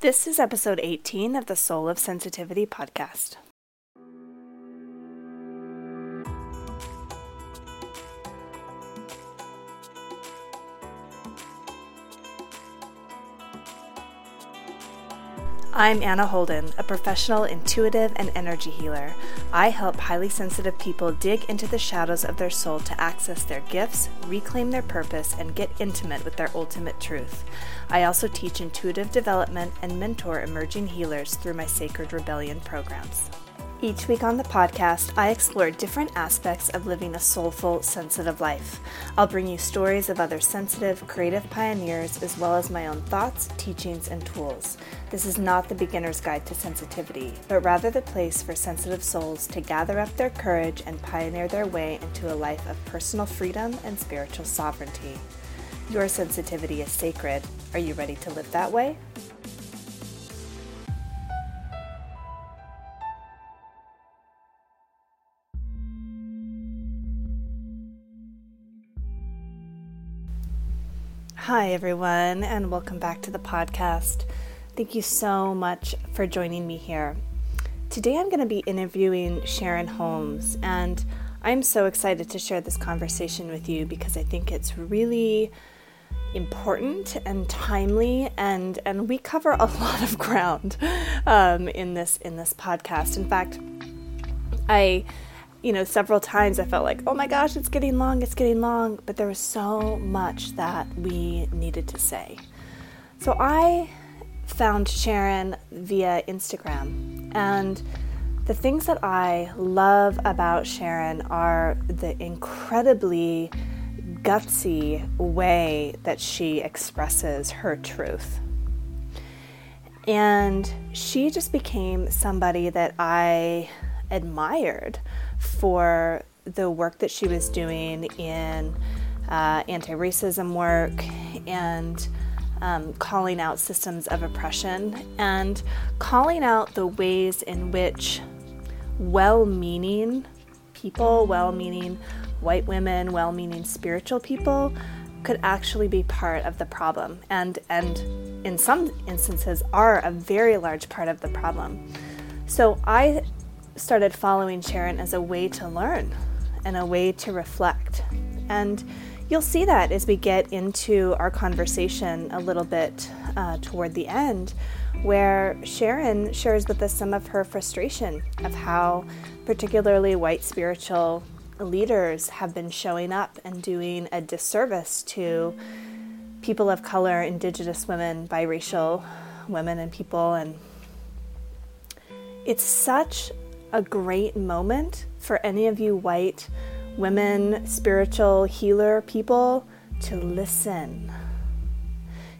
This is episode 18 of the Soul of Sensitivity podcast. I'm Anna Holden, a professional intuitive and energy healer. I help highly sensitive people dig into the shadows of their soul to access their gifts, reclaim their purpose, and get intimate with their ultimate truth. I also teach intuitive development and mentor emerging healers through my Sacred Rebellion programs. Each week on the podcast, I explore different aspects of living a soulful, sensitive life. I'll bring you stories of other sensitive, creative pioneers, as well as my own thoughts, teachings, and tools. This is not the beginner's guide to sensitivity, but rather the place for sensitive souls to gather up their courage and pioneer their way into a life of personal freedom and spiritual sovereignty. Your sensitivity is sacred. Are you ready to live that way? Hi, everyone, and welcome back to the podcast. Thank you so much for joining me here. Today, I'm going to be interviewing Sharon Holmes, and I'm so excited to share this conversation with you because I think it's really important and timely, and and we cover a lot of ground um, in this in this podcast. In fact, I you know, several times I felt like, oh my gosh, it's getting long, it's getting long. But there was so much that we needed to say. So I found Sharon via Instagram. And the things that I love about Sharon are the incredibly gutsy way that she expresses her truth. And she just became somebody that I admired for the work that she was doing in uh, anti racism work and um, calling out systems of oppression and calling out the ways in which well meaning people, well meaning white women, well meaning spiritual people could actually be part of the problem and, and in some instances are a very large part of the problem. So I started following Sharon as a way to learn and a way to reflect. And you'll see that as we get into our conversation a little bit uh, toward the end, where Sharon shares with us some of her frustration of how, particularly white spiritual leaders, have been showing up and doing a disservice to people of color, indigenous women, biracial women, and people. And it's such a great moment for any of you white women, spiritual healer people to listen.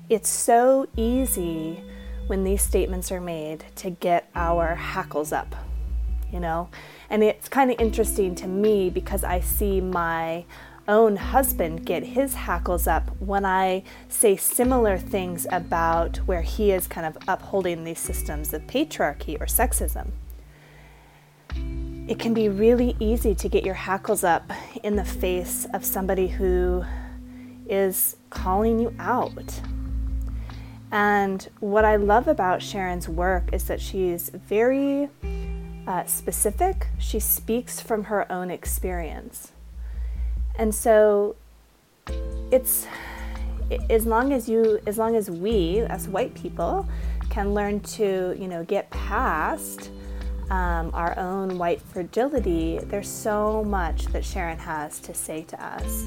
It's so easy when these statements are made to get our hackles up, you know? And it's kind of interesting to me because I see my own husband get his hackles up when I say similar things about where he is kind of upholding these systems of patriarchy or sexism it can be really easy to get your hackles up in the face of somebody who is calling you out. And what I love about Sharon's work is that she's very uh, specific. She speaks from her own experience. And so it's as long as you as long as we as white people can learn to, you know, get past um, our own white fragility, there's so much that Sharon has to say to us.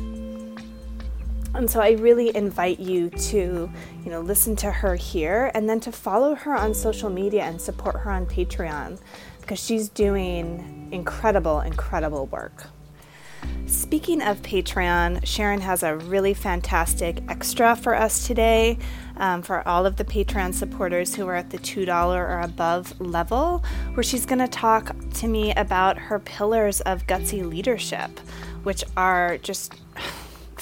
And so I really invite you to, you know, listen to her here and then to follow her on social media and support her on Patreon because she's doing incredible, incredible work. Speaking of Patreon, Sharon has a really fantastic extra for us today um, for all of the Patreon supporters who are at the $2 or above level, where she's going to talk to me about her pillars of gutsy leadership, which are just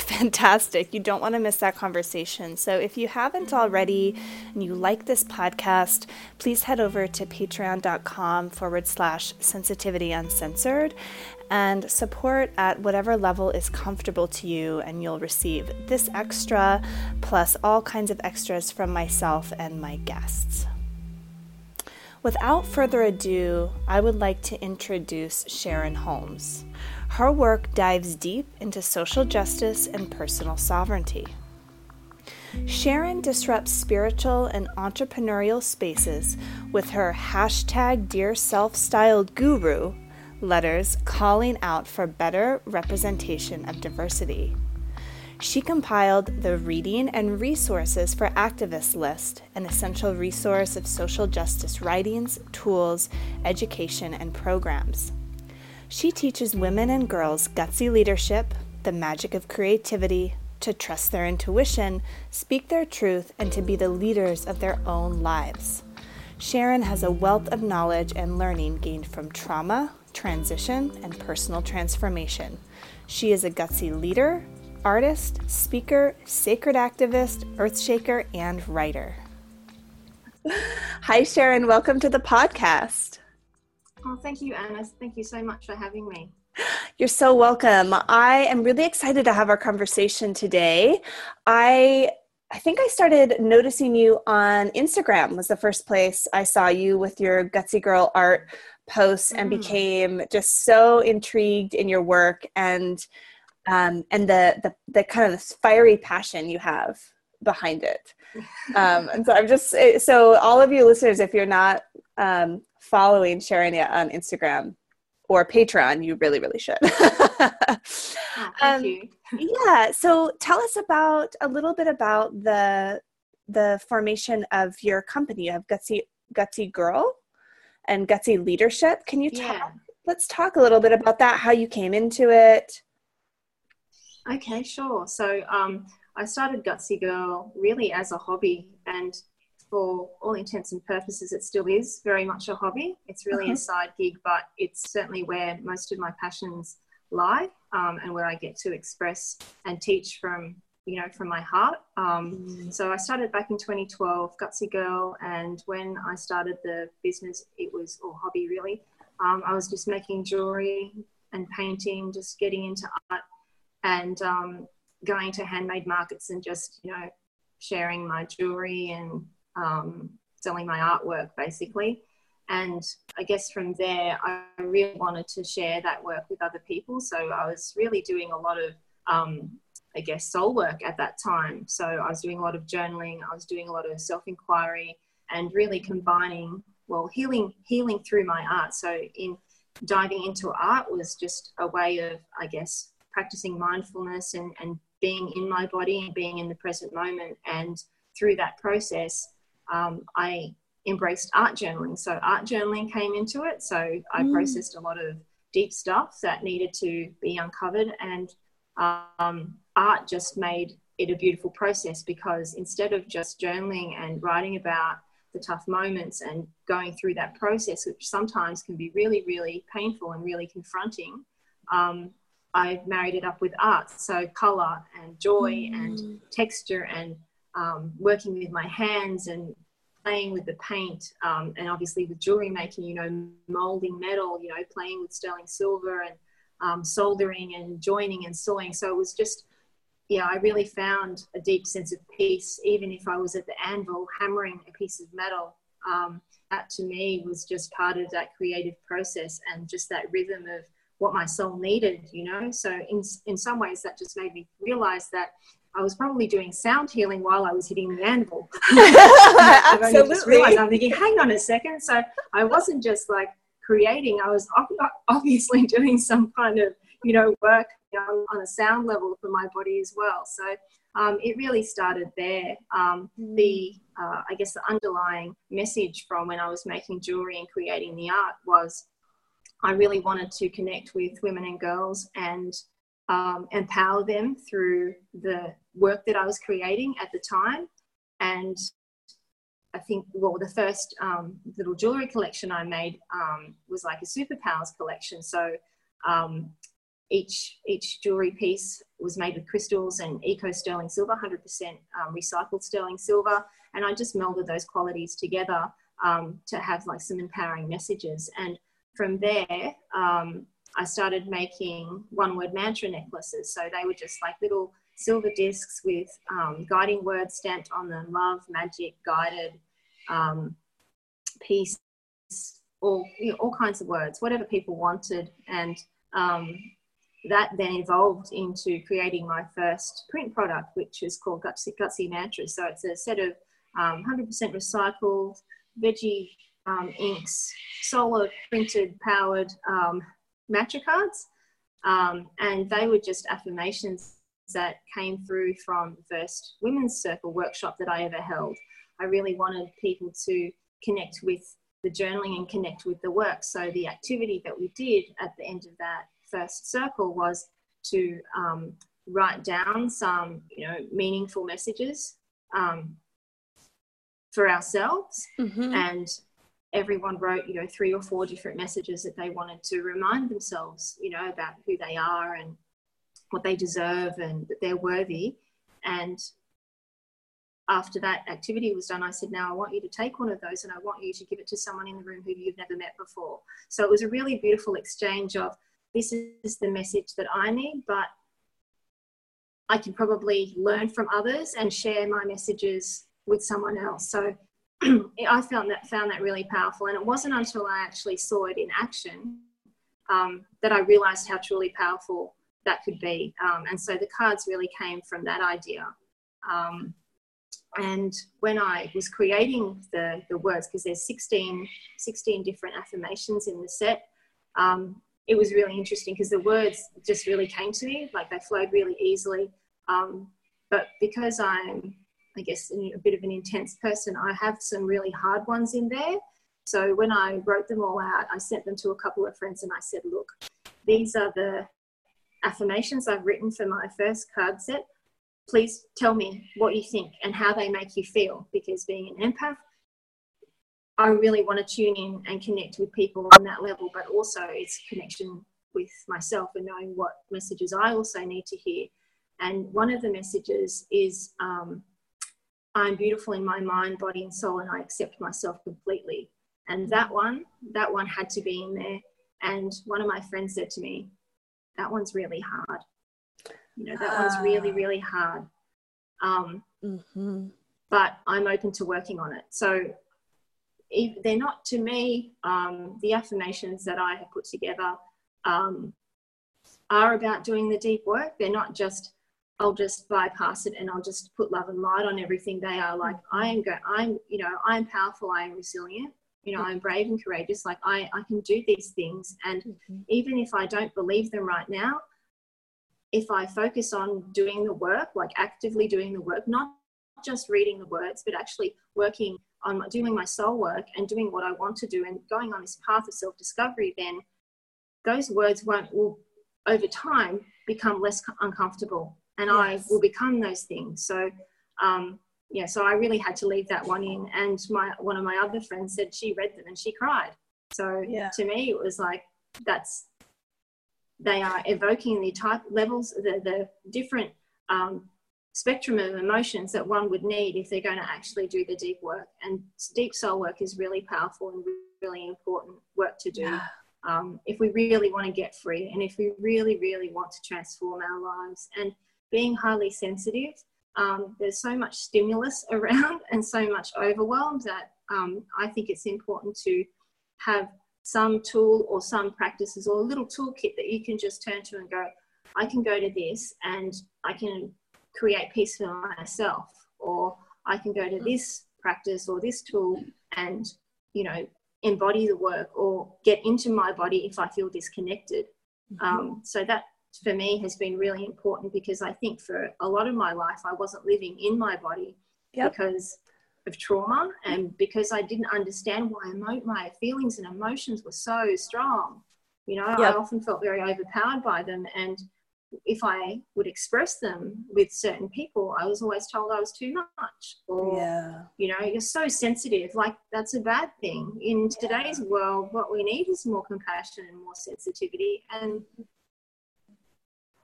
fantastic. You don't want to miss that conversation. So if you haven't already and you like this podcast, please head over to patreon.com forward slash sensitivity uncensored and support at whatever level is comfortable to you, and you'll receive this extra plus all kinds of extras from myself and my guests. Without further ado, I would like to introduce Sharon Holmes. Her work dives deep into social justice and personal sovereignty. Sharon disrupts spiritual and entrepreneurial spaces with her hashtag Dear Self styled guru letters calling out for better representation of diversity. She compiled the Reading and Resources for Activists list, an essential resource of social justice writings, tools, education, and programs. She teaches women and girls gutsy leadership, the magic of creativity, to trust their intuition, speak their truth, and to be the leaders of their own lives. Sharon has a wealth of knowledge and learning gained from trauma, transition, and personal transformation. She is a gutsy leader, artist, speaker, sacred activist, earthshaker, and writer. Hi, Sharon. Welcome to the podcast. Oh, thank you, Anna. Thank you so much for having me. You're so welcome. I am really excited to have our conversation today. I I think I started noticing you on Instagram was the first place I saw you with your gutsy girl art posts and mm. became just so intrigued in your work and um, and the, the the kind of fiery passion you have behind it. Um, and so I'm just so all of you listeners, if you're not um, following Sharon yet on Instagram, or Patreon, you really, really should. oh, um, yeah. So tell us about a little bit about the the formation of your company. You have Gutsy Gutsy Girl and Gutsy Leadership. Can you talk? Yeah. Let's talk a little bit about that. How you came into it. Okay, sure. So um, I started Gutsy Girl really as a hobby, and for all intents and purposes, it still is very much a hobby. It's really okay. a side gig, but it's certainly where most of my passions lie um, and where I get to express and teach from, you know, from my heart. Um, mm. So I started back in 2012, Gutsy Girl, and when I started the business, it was all hobby really. Um, I was just making jewelry and painting, just getting into art and um, going to handmade markets and just, you know, sharing my jewelry and um, selling my artwork basically. And I guess from there, I really wanted to share that work with other people. So I was really doing a lot of, um, I guess, soul work at that time. So I was doing a lot of journaling, I was doing a lot of self inquiry, and really combining, well, healing, healing through my art. So in diving into art was just a way of, I guess, practicing mindfulness and, and being in my body and being in the present moment. And through that process, um, I embraced art journaling. So art journaling came into it. So I mm. processed a lot of deep stuff that needed to be uncovered, and um, art just made it a beautiful process because instead of just journaling and writing about the tough moments and going through that process, which sometimes can be really, really painful and really confronting, um, I've married it up with art. So color and joy mm. and texture and um, working with my hands and playing with the paint um, and obviously with jewelry making, you know, molding metal, you know, playing with sterling silver and um, soldering and joining and sewing. So it was just, yeah, I really found a deep sense of peace, even if I was at the anvil hammering a piece of metal. Um, that to me was just part of that creative process and just that rhythm of what my soul needed, you know. So in in some ways, that just made me realize that I was probably doing sound healing while I was hitting the anvil. Absolutely. I'm thinking, hang on a second. So I wasn't just like creating; I was obviously doing some kind of you know work you know, on a sound level for my body as well. So um, it really started there. Um, the uh, I guess the underlying message from when I was making jewelry and creating the art was I really wanted to connect with women and girls and um, empower them through the work that I was creating at the time. And I think, well, the first um, little jewelry collection I made um, was like a superpowers collection. So um, each each jewelry piece was made with crystals and eco sterling silver, 100% um, recycled sterling silver, and I just melded those qualities together um, to have like some empowering messages. And from there, um, I started making one word mantra necklaces. So they were just like little silver discs with um, guiding words stamped on them love, magic, guided, um, peace, or you know, all kinds of words, whatever people wanted. And um, that then evolved into creating my first print product, which is called Gutsy, Gutsy Mantras. So it's a set of um, 100% recycled veggie um, inks, solar printed powered um, mantra cards. Um, and they were just affirmations that came through from the first women's circle workshop that I ever held. I really wanted people to connect with the journaling and connect with the work. So the activity that we did at the end of that first circle was to um, write down some, you know, meaningful messages um, for ourselves, mm-hmm. and everyone wrote, you know, three or four different messages that they wanted to remind themselves, you know, about who they are and what they deserve and that they're worthy. And after that activity was done, I said, Now I want you to take one of those and I want you to give it to someone in the room who you've never met before. So it was a really beautiful exchange of this is the message that I need, but I can probably learn from others and share my messages with someone else. So I found that found that really powerful. And it wasn't until I actually saw it in action um, that I realized how truly powerful that could be. Um, and so the cards really came from that idea. Um, and when I was creating the, the words, because there's 16, 16 different affirmations in the set, um, it was really interesting because the words just really came to me, like they flowed really easily. Um, but because I'm, I guess, a bit of an intense person, I have some really hard ones in there. So when I wrote them all out, I sent them to a couple of friends and I said, look, these are the affirmations I've written for my first card set please tell me what you think and how they make you feel because being an empath i really want to tune in and connect with people on that level but also it's connection with myself and knowing what messages i also need to hear. And one of the messages is um, i'm beautiful in my mind body and soul and i accept myself completely. And that one that one had to be in there. And one of my friends said to me that one's really hard you know, that one's really, ah. really hard. Um, mm-hmm. But I'm open to working on it. So if they're not to me, um, the affirmations that I have put together um, are about doing the deep work. They're not just, I'll just bypass it and I'll just put love and light on everything. They are like, mm-hmm. I am go, I'm, you know, I'm powerful, I am resilient, you know, I'm brave and courageous. Like I, I can do these things. And mm-hmm. even if I don't believe them right now, if I focus on doing the work, like actively doing the work, not just reading the words, but actually working on doing my soul work and doing what I want to do and going on this path of self discovery, then those words won't, will over time become less uncomfortable and yes. I will become those things. So, um, yeah, so I really had to leave that one in. And my one of my other friends said she read them and she cried. So yeah. to me, it was like that's they are evoking the type levels, the, the different um, spectrum of emotions that one would need if they're going to actually do the deep work. And deep soul work is really powerful and really important work to do. Yeah. Um, if we really want to get free and if we really, really want to transform our lives. And being highly sensitive, um, there's so much stimulus around and so much overwhelm that um, I think it's important to have some tool or some practices or a little toolkit that you can just turn to and go, I can go to this and I can create peace for myself, or I can go to this practice or this tool and, you know, embody the work or get into my body if I feel disconnected. Mm-hmm. Um, so that for me has been really important because I think for a lot of my life I wasn't living in my body yep. because of trauma and because I didn't understand why emo- my feelings and emotions were so strong. You know, yep. I often felt very overpowered by them. And if I would express them with certain people, I was always told I was too much. Or, yeah. you know, you're so sensitive. Like, that's a bad thing. In yeah. today's world, what we need is more compassion and more sensitivity. And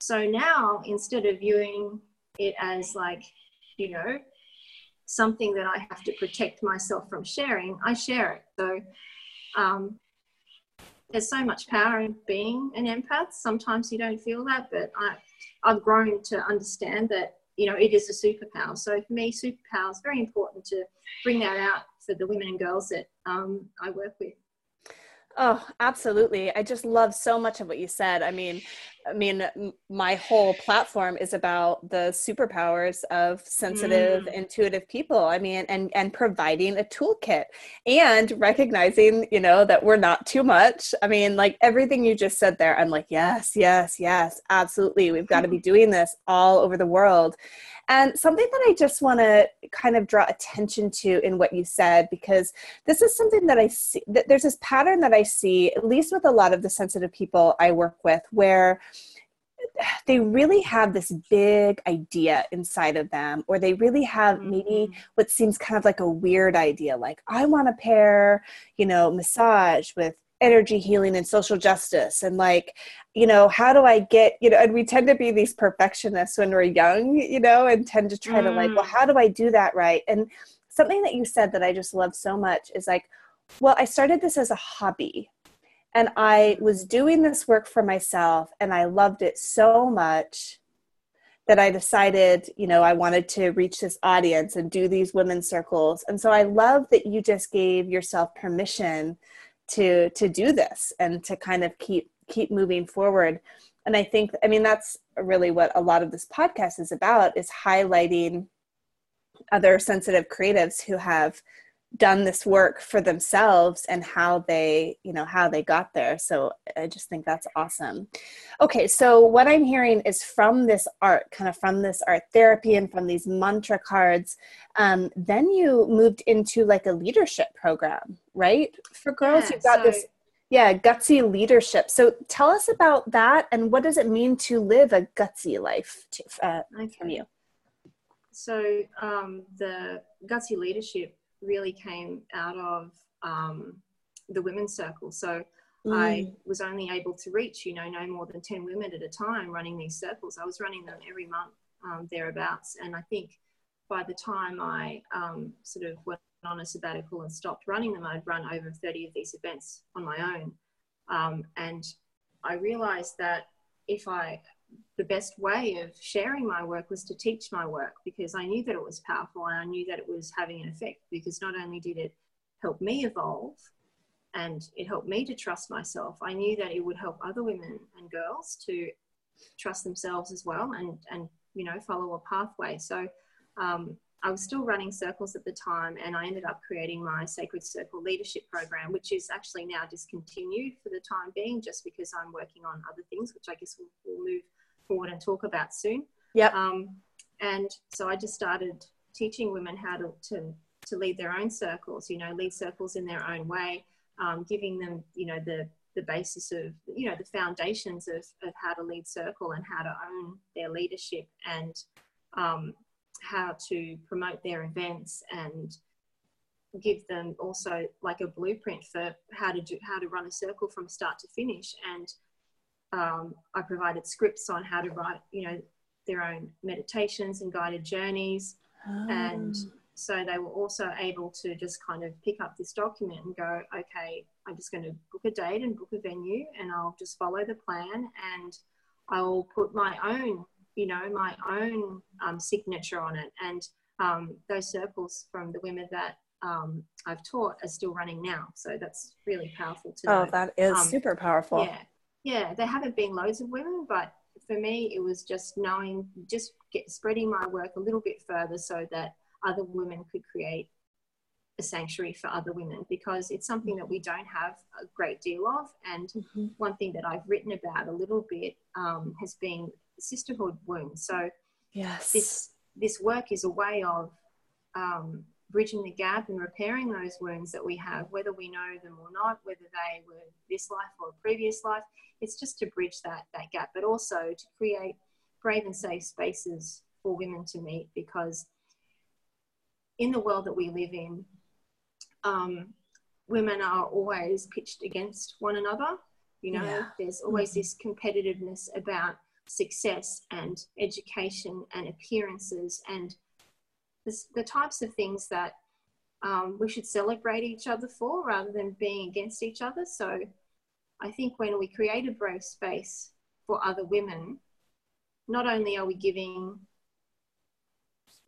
so now, instead of viewing it as like, you know, something that I have to protect myself from sharing, I share it. So um, there's so much power in being an empath. Sometimes you don't feel that, but I, I've grown to understand that you know it is a superpower. So for me, superpower is very important to bring that out for the women and girls that um, I work with. Oh, absolutely. I just love so much of what you said. I mean, I mean, my whole platform is about the superpowers of sensitive, mm. intuitive people. I mean, and and providing a toolkit and recognizing, you know, that we're not too much. I mean, like everything you just said there, I'm like, yes, yes, yes, absolutely. We've got to be doing this all over the world. And something that I just want to kind of draw attention to in what you said, because this is something that I see, that there's this pattern that I see, at least with a lot of the sensitive people I work with, where they really have this big idea inside of them, or they really have maybe mm-hmm. what seems kind of like a weird idea, like, I want to pair, you know, massage with energy healing and social justice and like you know how do i get you know and we tend to be these perfectionists when we're young you know and tend to try mm. to like well mm. how do i do that right and something that you said that i just love so much is like well i started this as a hobby and i was doing this work for myself and i loved it so much that I decided, you know, I wanted to reach this audience and do these women's circles. And so I love that you just gave yourself permission to to do this and to kind of keep keep moving forward. And i think i mean that's really what a lot of this podcast is about is highlighting other sensitive creatives who have done this work for themselves and how they you know how they got there. So i just think that's awesome. Okay so what i'm hearing is from this art kind of from this art therapy and from these mantra cards um, then you moved into like a leadership program right? For girls yeah, you've got so, this yeah gutsy leadership. So tell us about that and what does it mean to live a gutsy life to, uh, okay. from you? So um, the gutsy leadership really came out of um, the women's circle. So mm. I was only able to reach, you know, no more than 10 women at a time running these circles. I was running them every month um, thereabouts. And I think by the time I um, sort of went on a sabbatical and stopped running them, I'd run over 30 of these events on my own. Um, and I realized that if I the best way of sharing my work was to teach my work because I knew that it was powerful and I knew that it was having an effect because not only did it help me evolve and it helped me to trust myself, I knew that it would help other women and girls to trust themselves as well and, and you know, follow a pathway. So um, I was still running circles at the time and I ended up creating my Sacred Circle Leadership Program, which is actually now discontinued for the time being just because I'm working on other things, which I guess we'll, we'll move forward and talk about soon. Yeah. Um, and so I just started teaching women how to, to, to lead their own circles, you know, lead circles in their own way, um, giving them, you know, the, the basis of, you know, the foundations of, of how to lead circle and how to own their leadership and um, how to promote their events and give them also like a blueprint for how to do how to run a circle from start to finish and um, I provided scripts on how to write, you know, their own meditations and guided journeys. Oh. And so they were also able to just kind of pick up this document and go, okay, I'm just going to book a date and book a venue and I'll just follow the plan and I'll put my own, you know, my own um, signature on it. And um, those circles from the women that um, I've taught are still running now. So that's really powerful to Oh, know. that is um, super powerful. Yeah yeah, there haven't been loads of women, but for me, it was just knowing, just get spreading my work a little bit further so that other women could create a sanctuary for other women because it's something that we don't have a great deal of. And mm-hmm. one thing that I've written about a little bit um, has been sisterhood wounds. So yes, this this work is a way of um, bridging the gap and repairing those wounds that we have, whether we know them or not, whether they were this life or a previous life. It's just to bridge that, that gap, but also to create brave and safe spaces for women to meet because in the world that we live in, um, women are always pitched against one another. You know, yeah. there's always mm-hmm. this competitiveness about success and education and appearances and the, the types of things that um, we should celebrate each other for rather than being against each other. So I think when we create a brave space for other women, not only are we giving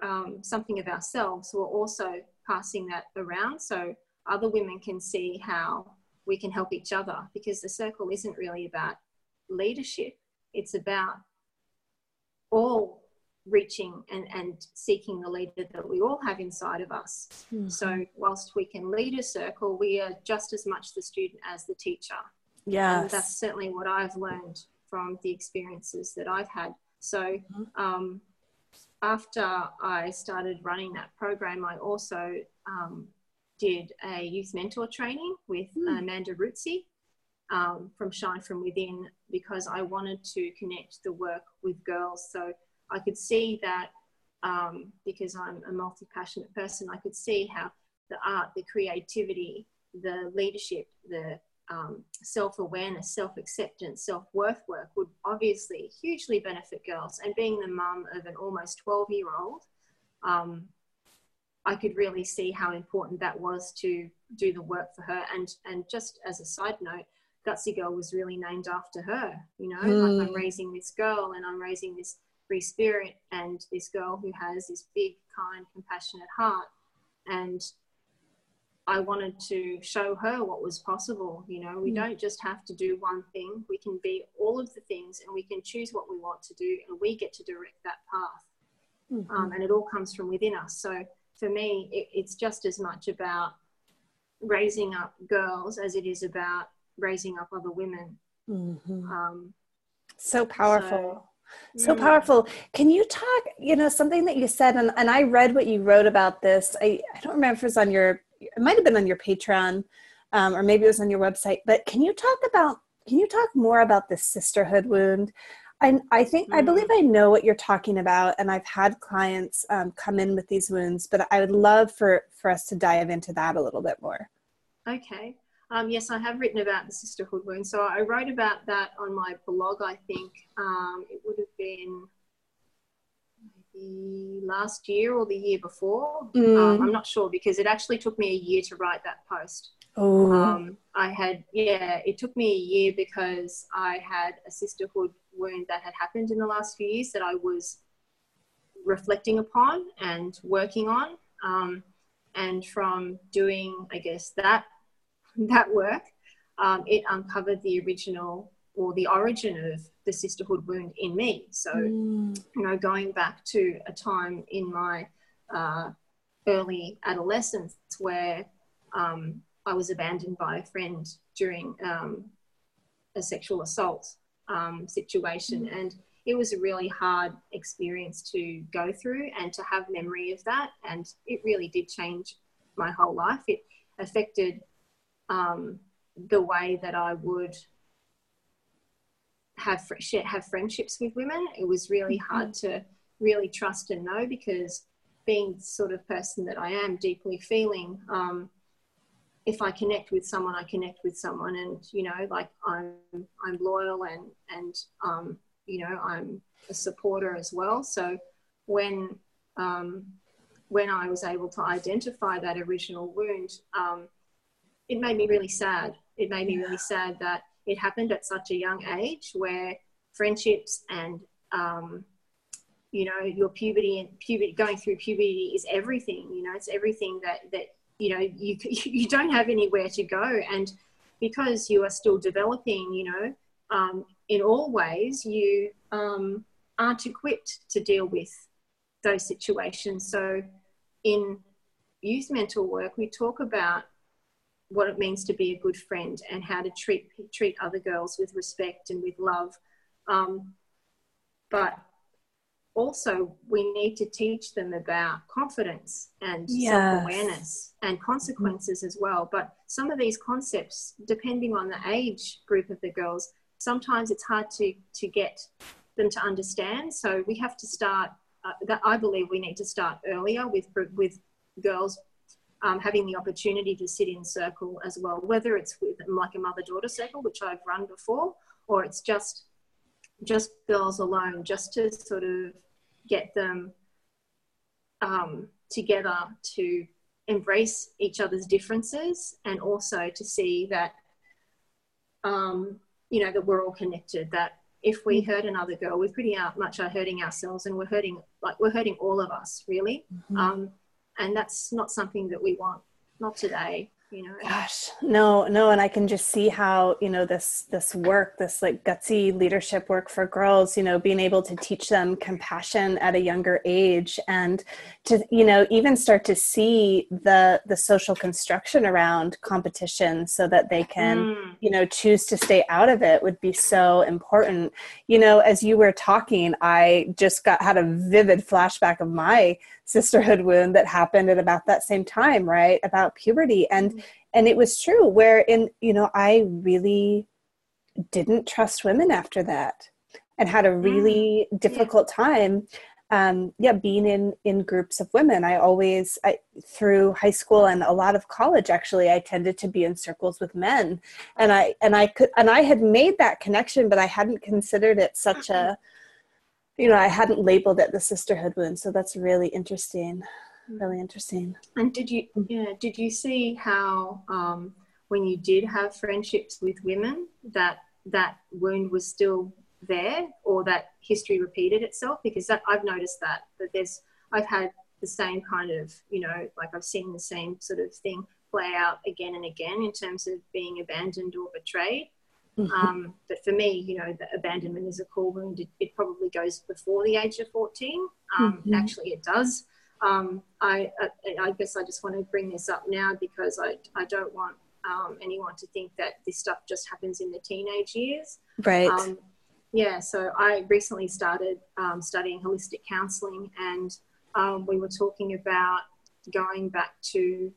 um, something of ourselves, we're also passing that around so other women can see how we can help each other because the circle isn't really about leadership. It's about all reaching and, and seeking the leader that we all have inside of us. Mm-hmm. So, whilst we can lead a circle, we are just as much the student as the teacher. Yeah. That's certainly what I've learned from the experiences that I've had. So, mm-hmm. um, after I started running that program, I also um, did a youth mentor training with mm. Amanda Ruzzi um, from Shine From Within because I wanted to connect the work with girls. So I could see that um, because I'm a multi passionate person, I could see how the art, the creativity, the leadership, the um, self awareness, self acceptance, self worth work would obviously hugely benefit girls. And being the mum of an almost 12 year old, um, I could really see how important that was to do the work for her. And, and just as a side note, Gutsy Girl was really named after her. You know, mm. like I'm hmm. raising this girl and I'm raising this free spirit and this girl who has this big, kind, compassionate heart. And I wanted to show her what was possible. You know, we mm. don't just have to do one thing, we can be all of the things and we can choose what we want to do and we get to direct that path. Mm-hmm. Um, and it all comes from within us. So for me, it, it's just as much about raising up girls as it is about raising up other women. Mm-hmm. Um, so powerful. So, so mm. powerful. Can you talk, you know, something that you said, and, and I read what you wrote about this. I, I don't remember if it was on your, it might have been on your Patreon, um, or maybe it was on your website, but can you talk about, can you talk more about the sisterhood wound? I, I think mm. I believe I know what you're talking about, and I've had clients um, come in with these wounds. But I would love for for us to dive into that a little bit more. Okay. Um, yes, I have written about the sisterhood wound. So I wrote about that on my blog. I think um, it would have been maybe last year or the year before. Mm. Um, I'm not sure because it actually took me a year to write that post. Oh. Um, I had, yeah, it took me a year because I had a sisterhood wound that had happened in the last few years that I was reflecting upon and working on. Um, and from doing, I guess, that that work, um, it uncovered the original or the origin of the sisterhood wound in me. So, mm. you know, going back to a time in my uh, early adolescence where um, I was abandoned by a friend during um, a sexual assault um, situation. Mm. And it was a really hard experience to go through and to have memory of that. And it really did change my whole life. It affected um, the way that I would have have friendships with women. It was really mm-hmm. hard to really trust and know because being the sort of person that I am, deeply feeling, um, if I connect with someone, I connect with someone, and you know, like I'm I'm loyal and and um, you know I'm a supporter as well. So when um, when I was able to identify that original wound, um, it made me really sad. It made me really sad that it happened at such a young age, where friendships and um, you know your puberty and puberty going through puberty is everything. You know, it's everything that that you know you you don't have anywhere to go and because you are still developing you know um, in all ways you um, aren't equipped to deal with those situations so in youth mentor work we talk about what it means to be a good friend and how to treat treat other girls with respect and with love. Um, but also we need to teach them about confidence and yes. self-awareness and consequences as well. But some of these concepts depending on the age group of the girls sometimes it's hard to to get them to understand. So we have to start uh, that i believe we need to start earlier with with girls um, having the opportunity to sit in circle as well whether it's with like a mother daughter circle which i've run before or it's just just girls alone just to sort of get them um, together to embrace each other's differences and also to see that um, you know that we're all connected that if we hurt another girl we're pretty much are hurting ourselves and we're hurting like we're hurting all of us really mm-hmm. um, and that's not something that we want not today you know gosh no no and i can just see how you know this this work this like gutsy leadership work for girls you know being able to teach them compassion at a younger age and to you know even start to see the the social construction around competition so that they can mm. you know choose to stay out of it would be so important you know as you were talking i just got had a vivid flashback of my sisterhood wound that happened at about that same time right about puberty and and it was true where in you know i really didn't trust women after that and had a mm. really difficult yeah. time um, yeah being in in groups of women i always I, through high school and a lot of college actually i tended to be in circles with men and i and i could and i had made that connection but i hadn't considered it such a you know, I hadn't labeled it the sisterhood wound. So that's really interesting. Really interesting. And did you, yeah, did you see how um, when you did have friendships with women that that wound was still there or that history repeated itself? Because that, I've noticed that that there's I've had the same kind of you know like I've seen the same sort of thing play out again and again in terms of being abandoned or betrayed. Mm-hmm. Um, but for me, you know, the abandonment is a core wound. It, it probably goes before the age of 14. Um, mm-hmm. Actually, it does. Um, I, I, I, guess I just want to bring this up now because I, I don't want um, anyone to think that this stuff just happens in the teenage years. Right. Um, yeah, so I recently started um, studying holistic counseling and we were talking about going back to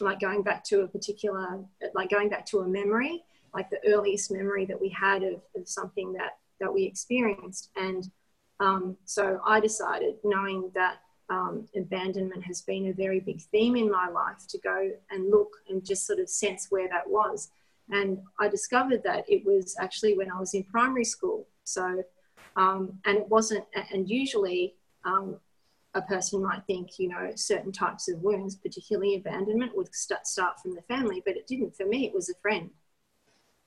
like going back to a particular, like going back to a memory like the earliest memory that we had of, of something that, that we experienced. And um, so I decided, knowing that um, abandonment has been a very big theme in my life, to go and look and just sort of sense where that was. And I discovered that it was actually when I was in primary school. So, um, and it wasn't, and usually um, a person might think, you know, certain types of wounds, particularly abandonment, would start, start from the family, but it didn't for me. It was a friend.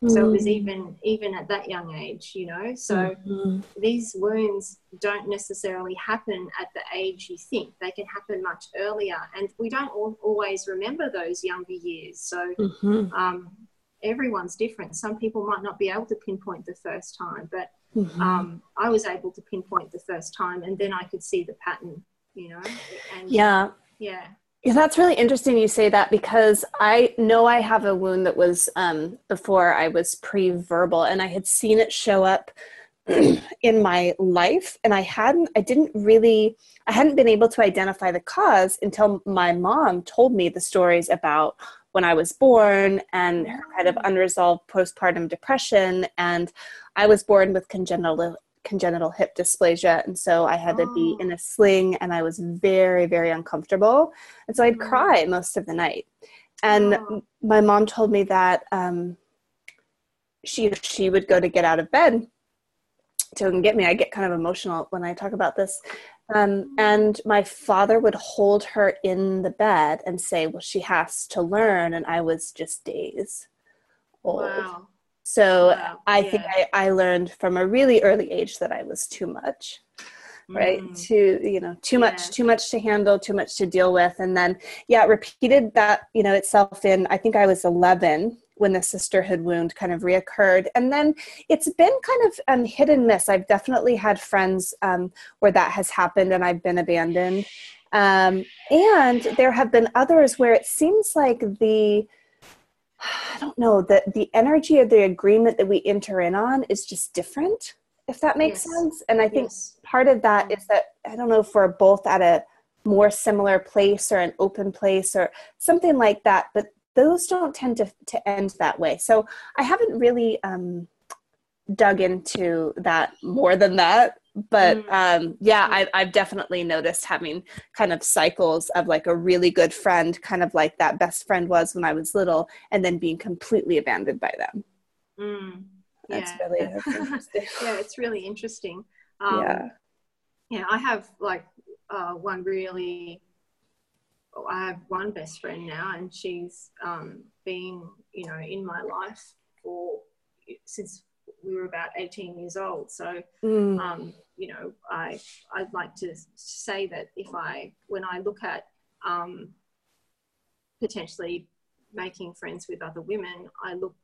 So it was mm. even even at that young age, you know. So mm-hmm. these wounds don't necessarily happen at the age you think. They can happen much earlier, and we don't all, always remember those younger years. So mm-hmm. um, everyone's different. Some people might not be able to pinpoint the first time, but mm-hmm. um, I was able to pinpoint the first time, and then I could see the pattern. You know. And, yeah. Yeah. Yeah, that's really interesting you say that because I know I have a wound that was um, before I was pre verbal and I had seen it show up in my life and I hadn't, I didn't really, I hadn't been able to identify the cause until my mom told me the stories about when I was born and her kind of unresolved postpartum depression. And I was born with congenital congenital hip dysplasia and so i had oh. to be in a sling and i was very very uncomfortable and so i'd mm. cry most of the night and oh. my mom told me that um, she she would go to get out of bed to get me i get kind of emotional when i talk about this um, and my father would hold her in the bed and say well she has to learn and i was just days old wow. So wow. I yeah. think I, I learned from a really early age that I was too much right mm. too you know too much yeah. too much to handle too much to deal with and then yeah it repeated that you know itself in i think i was 11 when the sisterhood wound kind of reoccurred and then it's been kind of um, hit and miss i've definitely had friends um, where that has happened and i've been abandoned um, and there have been others where it seems like the I don't know that the energy of the agreement that we enter in on is just different, if that makes yes. sense. And I think yes. part of that is that I don't know if we're both at a more similar place or an open place or something like that, but those don't tend to, to end that way. So I haven't really um, dug into that more than that but mm. um, yeah I, i've definitely noticed having kind of cycles of like a really good friend kind of like that best friend was when i was little and then being completely abandoned by them mm. that's yeah. really yeah it's really interesting um, yeah yeah i have like uh, one really i have one best friend now and she's um, been you know in my life for since we were about 18 years old. So, mm. um, you know, I, I'd like to say that if I, when I look at um, potentially making friends with other women, I look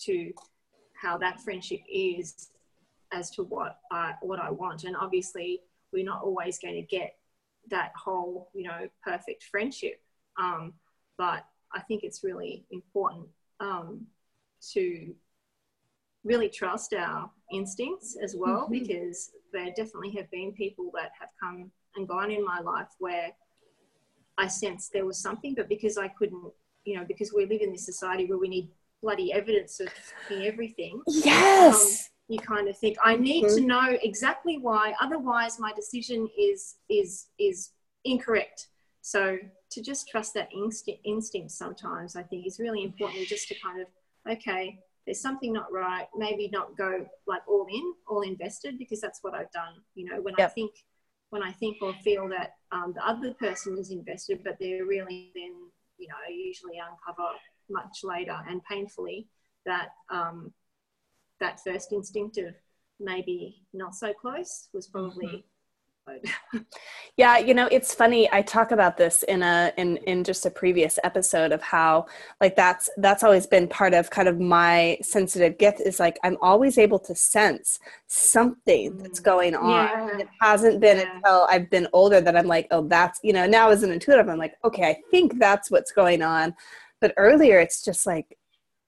to how that friendship is as to what I what I want. And obviously, we're not always going to get that whole, you know, perfect friendship. Um, but I think it's really important um, to really trust our instincts as well, mm-hmm. because there definitely have been people that have come and gone in my life where I sensed there was something, but because I couldn't, you know, because we live in this society where we need bloody evidence of everything. Yes. Um, you kind of think I need mm-hmm. to know exactly why, otherwise my decision is is is incorrect. So to just trust that instinct, instinct sometimes, I think is really important. Just to kind of okay, there's something not right. Maybe not go like all in, all invested, because that's what I've done. You know, when yep. I think when I think or feel that um, the other person is invested, but they're really then you know usually uncover much later and painfully that um, that first instinctive maybe not so close was probably mm-hmm. yeah you know it's funny i talk about this in a in in just a previous episode of how like that's that's always been part of kind of my sensitive gift is like i'm always able to sense something that's mm. going on yeah. it hasn't been yeah. until i've been older that i'm like oh that's you know now as an intuitive i'm like okay i think that's what's going on but earlier it's just like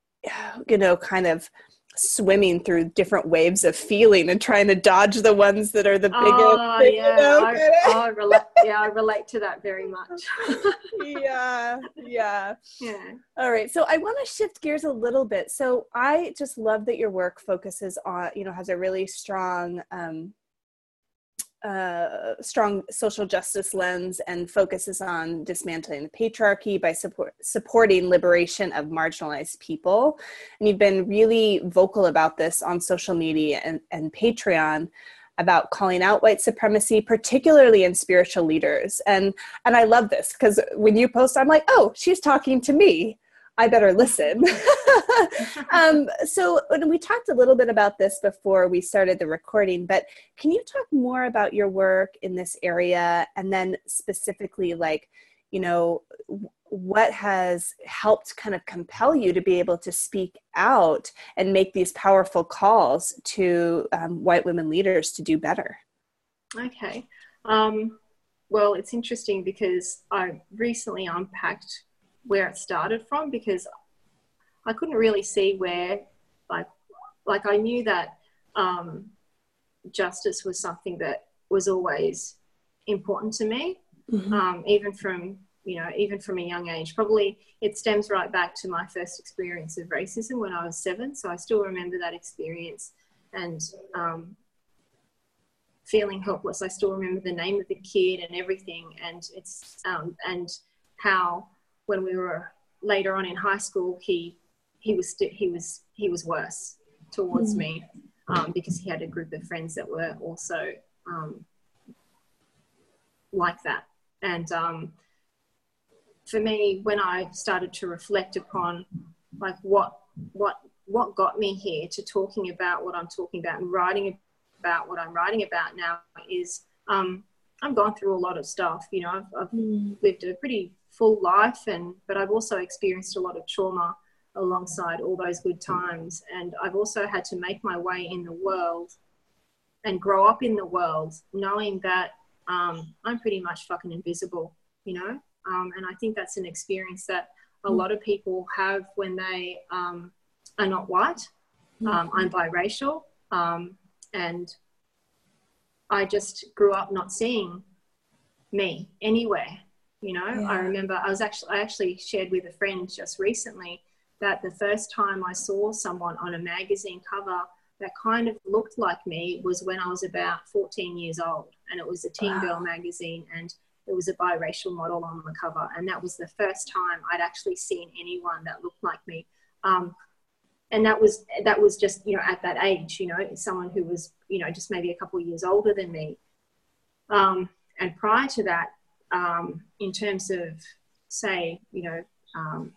you know kind of swimming through different waves of feeling and trying to dodge the ones that are the biggest. Oh, yeah. You know? I, I relate, yeah, I relate to that very much. yeah, yeah. Yeah. All right. So I want to shift gears a little bit. So I just love that your work focuses on, you know, has a really strong um, uh, strong social justice lens and focuses on dismantling the patriarchy by support, supporting liberation of marginalized people. And you've been really vocal about this on social media and, and Patreon about calling out white supremacy, particularly in spiritual leaders. And and I love this because when you post, I'm like, oh, she's talking to me. I better listen. um, so we talked a little bit about this before we started the recording, but can you talk more about your work in this area and then specifically like, you know, what has helped kind of compel you to be able to speak out and make these powerful calls to um, white women leaders to do better? Okay. Um, well, it's interesting because I recently unpacked where it started from because I couldn't really see where, like, like I knew that um, justice was something that was always important to me, mm-hmm. um, even from you know even from a young age. Probably it stems right back to my first experience of racism when I was seven. So I still remember that experience and um, feeling helpless. I still remember the name of the kid and everything, and it's um, and how when we were later on in high school, he he was st- he was he was worse towards mm. me um, because he had a group of friends that were also um, like that. And um, for me, when I started to reflect upon like what what what got me here to talking about what I'm talking about and writing about what I'm writing about now is um, I've gone through a lot of stuff. You know, I've, I've mm. lived a pretty full life and but I've also experienced a lot of trauma alongside all those good times. And I've also had to make my way in the world and grow up in the world knowing that um, I'm pretty much fucking invisible you know? Um, and I think that's an experience that a lot of people have when they um, are not white. Um, I'm biracial um, and I just grew up not seeing me anywhere you know, yeah. I remember I was actually I actually shared with a friend just recently that the first time I saw someone on a magazine cover that kind of looked like me was when I was about 14 years old, and it was a teen wow. girl magazine, and it was a biracial model on the cover, and that was the first time I'd actually seen anyone that looked like me. Um, and that was that was just you know at that age, you know, someone who was you know just maybe a couple of years older than me. Um, and prior to that, um, in terms of, say, you know, um,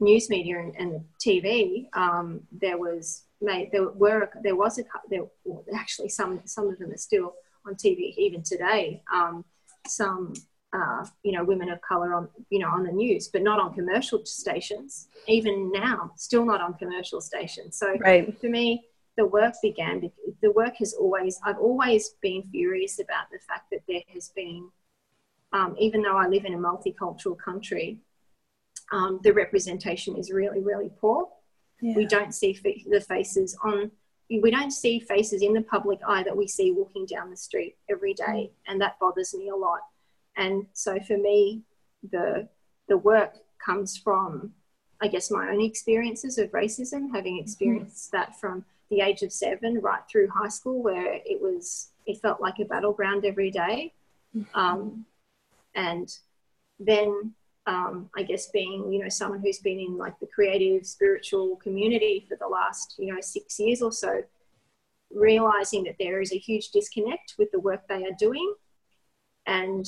news media and, and TV, um, there was made there were there was a there well, actually some some of them are still on TV even today. Um, some uh, you know, women of color on, you know, on the news, but not on commercial stations. Even now, still not on commercial stations. So right. for me, the work began. The work has always. I've always been furious about the fact that there has been, um, even though I live in a multicultural country, um, the representation is really, really poor. Yeah. We don't see the faces on. We don't see faces in the public eye that we see walking down the street every day, and that bothers me a lot and so for me, the the work comes from, I guess, my own experiences of racism, having experienced mm-hmm. that from the age of seven right through high school, where it was it felt like a battleground every day. Mm-hmm. Um, and then um, I guess being you know someone who's been in like the creative spiritual community for the last you know six years or so, realizing that there is a huge disconnect with the work they are doing, and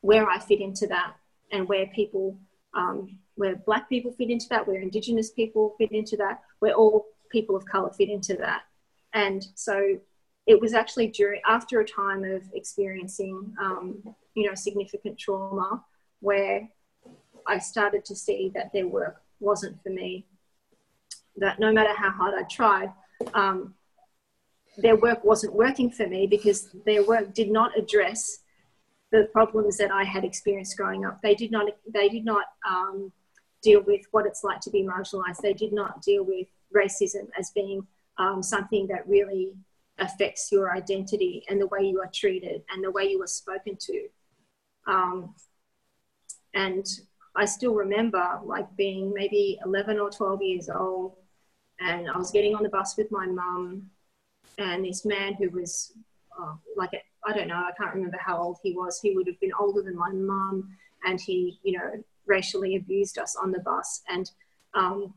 where I fit into that and where people, um, where Black people fit into that, where Indigenous people fit into that, where all people of color fit into that. And so it was actually during, after a time of experiencing, um, you know, significant trauma where I started to see that their work wasn't for me. That no matter how hard I tried, um, their work wasn't working for me because their work did not address the problems that I had experienced growing up. They did not, they did not um, deal with what it's like to be marginalized. They did not deal with racism as being um, something that really affects your identity and the way you are treated and the way you are spoken to. Um, and I still remember like being maybe 11 or 12 years old and I was getting on the bus with my mum and this man who was uh, like I don't know, I can't remember how old he was. He would have been older than my mum, and he, you know, racially abused us on the bus. And um,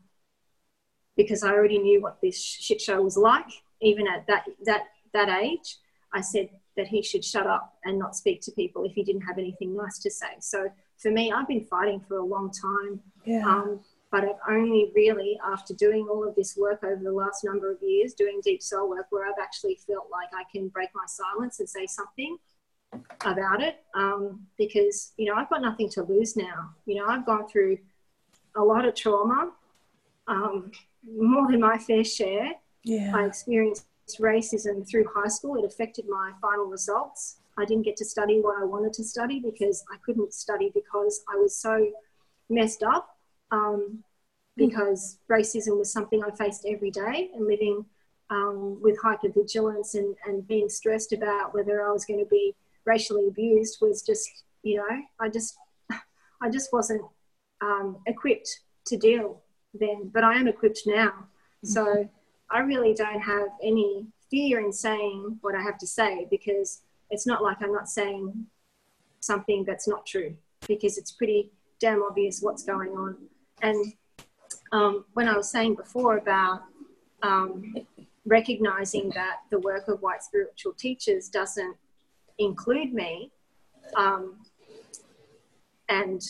because I already knew what this shit show was like, even at that that that age, I said that he should shut up and not speak to people if he didn't have anything nice to say. So for me, I've been fighting for a long time. Yeah. Um, but I've only really, after doing all of this work over the last number of years, doing deep soul work, where I've actually felt like I can break my silence and say something about it. Um, because, you know, I've got nothing to lose now. You know, I've gone through a lot of trauma, um, more than my fair share. Yeah. I experienced racism through high school. It affected my final results. I didn't get to study what I wanted to study because I couldn't study because I was so messed up um, because racism was something I faced every day and living um, with hypervigilance and, and being stressed about whether I was going to be racially abused was just, you know, I just, I just wasn't um, equipped to deal then, but I am equipped now. So I really don't have any fear in saying what I have to say because it's not like I'm not saying something that's not true because it's pretty damn obvious what's going on. And um, when I was saying before about um, recognizing that the work of white spiritual teachers doesn't include me, um, and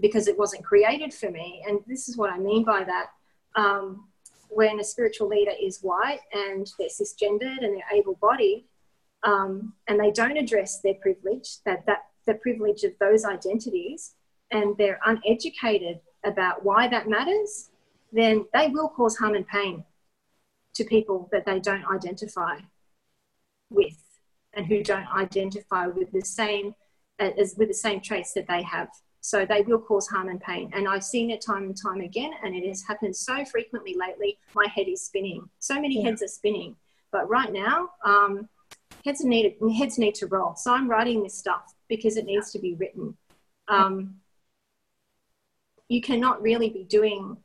because it wasn't created for me, and this is what I mean by that. Um, when a spiritual leader is white and they're cisgendered and they're able-bodied, um, and they don't address their privilege, that that the privilege of those identities, and they're uneducated about why that matters, then they will cause harm and pain to people that they don't identify with and who don't identify with the same as with the same traits that they have. So they will cause harm and pain. And I've seen it time and time again, and it has happened so frequently lately. My head is spinning. So many yeah. heads are spinning. But right now, um, heads need heads need to roll. So I'm writing this stuff because it needs to be written. Um, you cannot really be doing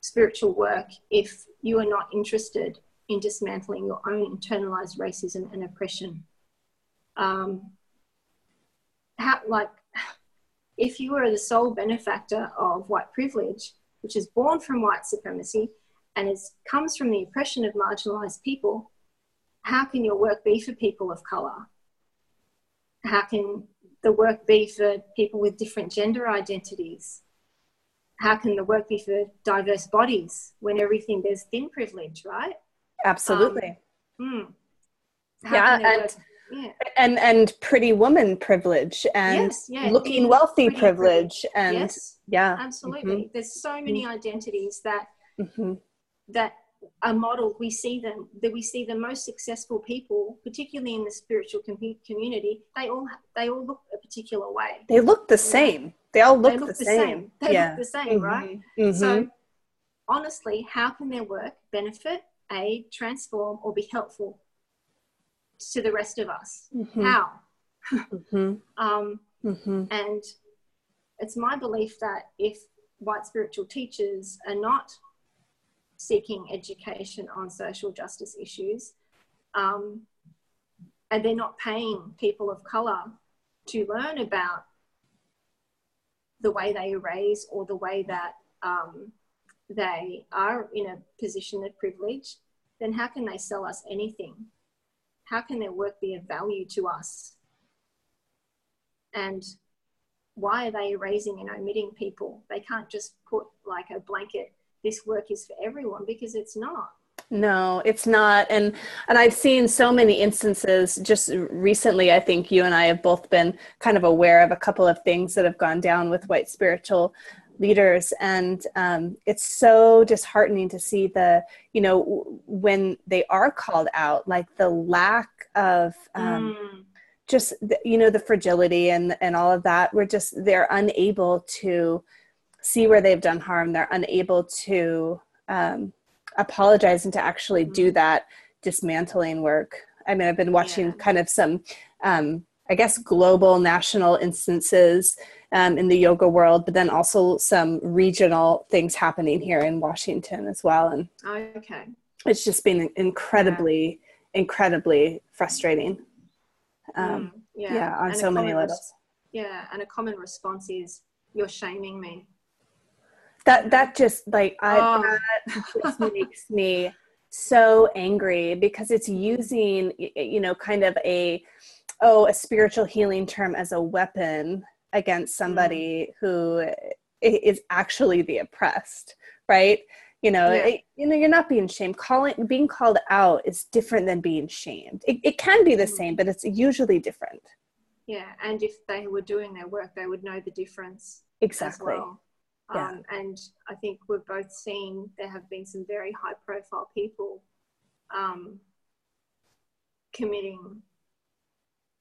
spiritual work if you are not interested in dismantling your own internalized racism and oppression. Um, how, like, if you are the sole benefactor of white privilege, which is born from white supremacy and is, comes from the oppression of marginalized people, how can your work be for people of color? How can the work be for people with different gender identities? How can the work be for diverse bodies when everything there's thin privilege, right? Absolutely. Um, yeah, and yeah. and and pretty woman privilege and Yes, yeah, looking wealthy pretty privilege and yes, yeah absolutely. There's so many identities that hmm that are model We see them that we see the most successful people, particularly in the spiritual com- community. They all they all look a particular way. they look the same they all look, they look the, same, They yeah look the same, right? Mhm. So, honestly, how can their work benefit, aid, transform, or be helpful to the rest of us? Mhm. How? Mhm. Um, Mhm. and it's my belief that if white spiritual teachers are not seeking education on social justice issues, um, and they're not paying people of color to learn about the way they are raised or the way that um, they are in a position of privilege, then how can they sell us anything? How can their work be of value to us? And why are they erasing and omitting people? They can't just put like a blanket, this work is for everyone, because it's not. No, it's not. And and I've seen so many instances just recently I think you and I have both been kind of aware of a couple of things that have gone down with white spiritual leaders and um, it's so disheartening to see the you know w- when they are called out like the lack of um, Mm. just the, you know the fragility and and all of that we're just they're unable to see where they've done harm they're unable to um, apologize and to actually do Mhm. that dismantling work i mean i've been watching Yeah. kind of some um, i guess global national instances um, in the yoga world but then also some regional things happening here in washington as well and Okay. it's just been incredibly incredibly frustrating um, Mm, yeah. yeah on And so many common res- levels yeah. And a common response is, you're shaming me. That that just like i Oh. that just makes me so angry because it's using you know kind of a oh a spiritual healing term as a weapon against somebody who i- is actually the oppressed right you know Yeah. it- you know you're not being shamed calling being called out is different than being shamed it, it can be the Mm. same but it's usually different Yeah. And if they were doing their work, they would know the difference exactly as well. Yeah. Um, and I think we've both seen there have been some very high profile people um, committing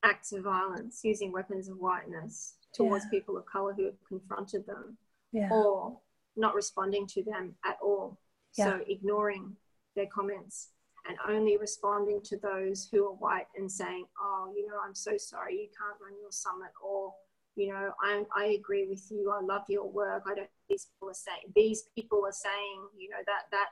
acts of violence using weapons of whiteness towards Yeah. people of color who have confronted them yeah or not responding to them at all. So ignoring their comments and only responding to those who are white and saying, oh, you know, I'm so sorry you can't run your summit or, you know, I, I agree with you. I love your work. I don't, these people are saying, these people are saying, you know, that, that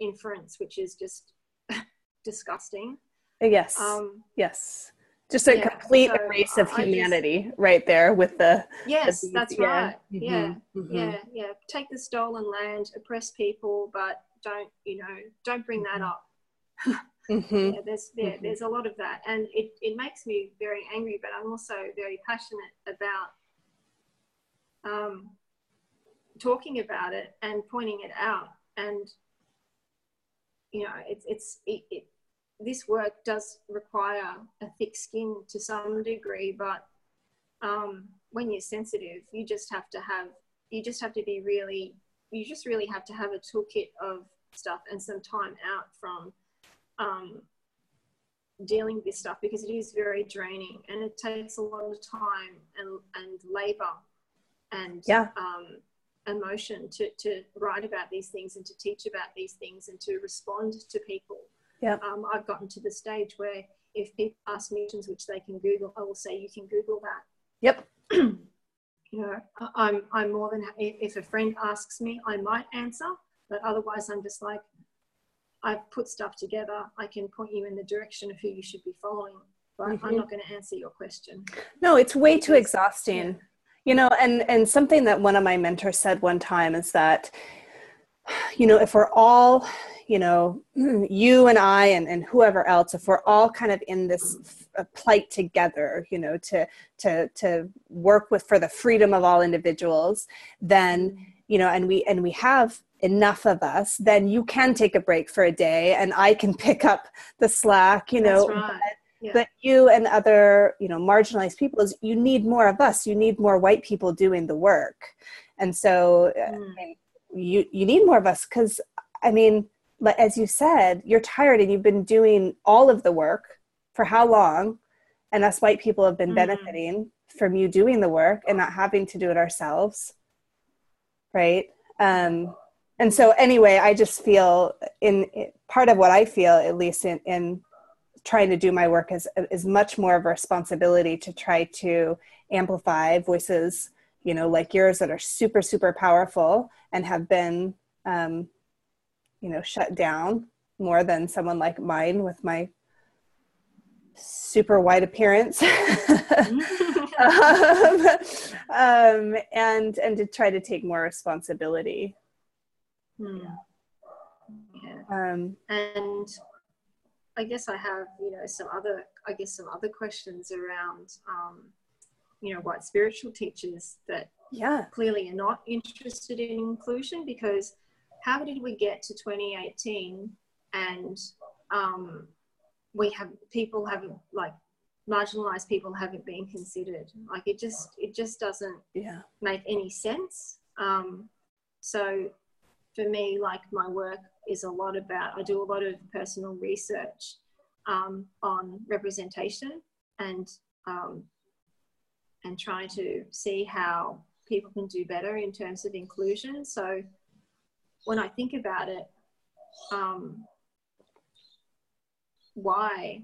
inference, which is just disgusting. yes Um, Yes. Just a Yeah, complete so erase of I just- humanity right there with the. yes, the- that's yeah, right. Yeah. mhm, mhm. yeah yeah take the stolen land oppress people but don't you know don't bring that Mhm. up Mhm. yeah there's there, Mhm. there's a lot of that and it, it makes me very angry but i'm also very passionate about um, talking about it and pointing it out and you know it's it's it, it, this work does require a thick skin to some degree but um, when you're sensitive you just have to have you just have to be really you just really have to have a toolkit of stuff and some time out from um, dealing with this stuff because it is very draining and it takes a lot of time and, and labor and Yeah. um, emotion to, to write about these things and to teach about these things and to respond to people. Yeah. Um, I've gotten to the stage where if people ask me questions which they can Google, I will say, you can Google that. Yep. You know, I'm, I'm more than, if, if a friend asks me, I might answer, but otherwise I'm just like, I've put stuff together. I can point you in the direction of who you should be following, but Mhm. I'm not going to answer your question. No, it's way too exhausting. You know, and and something that one of my mentors said one time is that, you know, if we're all, you know, you and I and, and whoever else, if we're all kind of in this plight together, you know, to to to work with for the freedom of all individuals, then you know and we and we have enough of us then you can take a break for a day and i can pick up the slack you know That's right. Yeah. but you and other you know marginalized people is you need more of us you need more white people doing the work and so mm. you you need more of us because i mean as you said you're tired and you've been doing all of the work for how long and us white people have been mm. benefiting from you doing the work and not having to do it ourselves right um and so anyway i just feel in, in part of what i feel at least in, in trying to do my work is is much more of a responsibility to try to amplify voices you know like yours that are super super powerful and have been um, you know shut down more than someone like mine with my super white appearance um, um, and and to try to take more responsibility hmm. yeah. um, and I guess I have, you know, some other, I guess some other questions around, um, you know, white spiritual teachers that yeah. clearly are not interested in inclusion because how did we get to 2018 and um, we have people haven't like marginalized people haven't been considered? Like it just it just doesn't yeah. make any sense. Um, so for me like my work is a lot about, I do a lot of personal research um, on representation and, um, and trying to see how people can do better in terms of inclusion. So when I think about it, um, why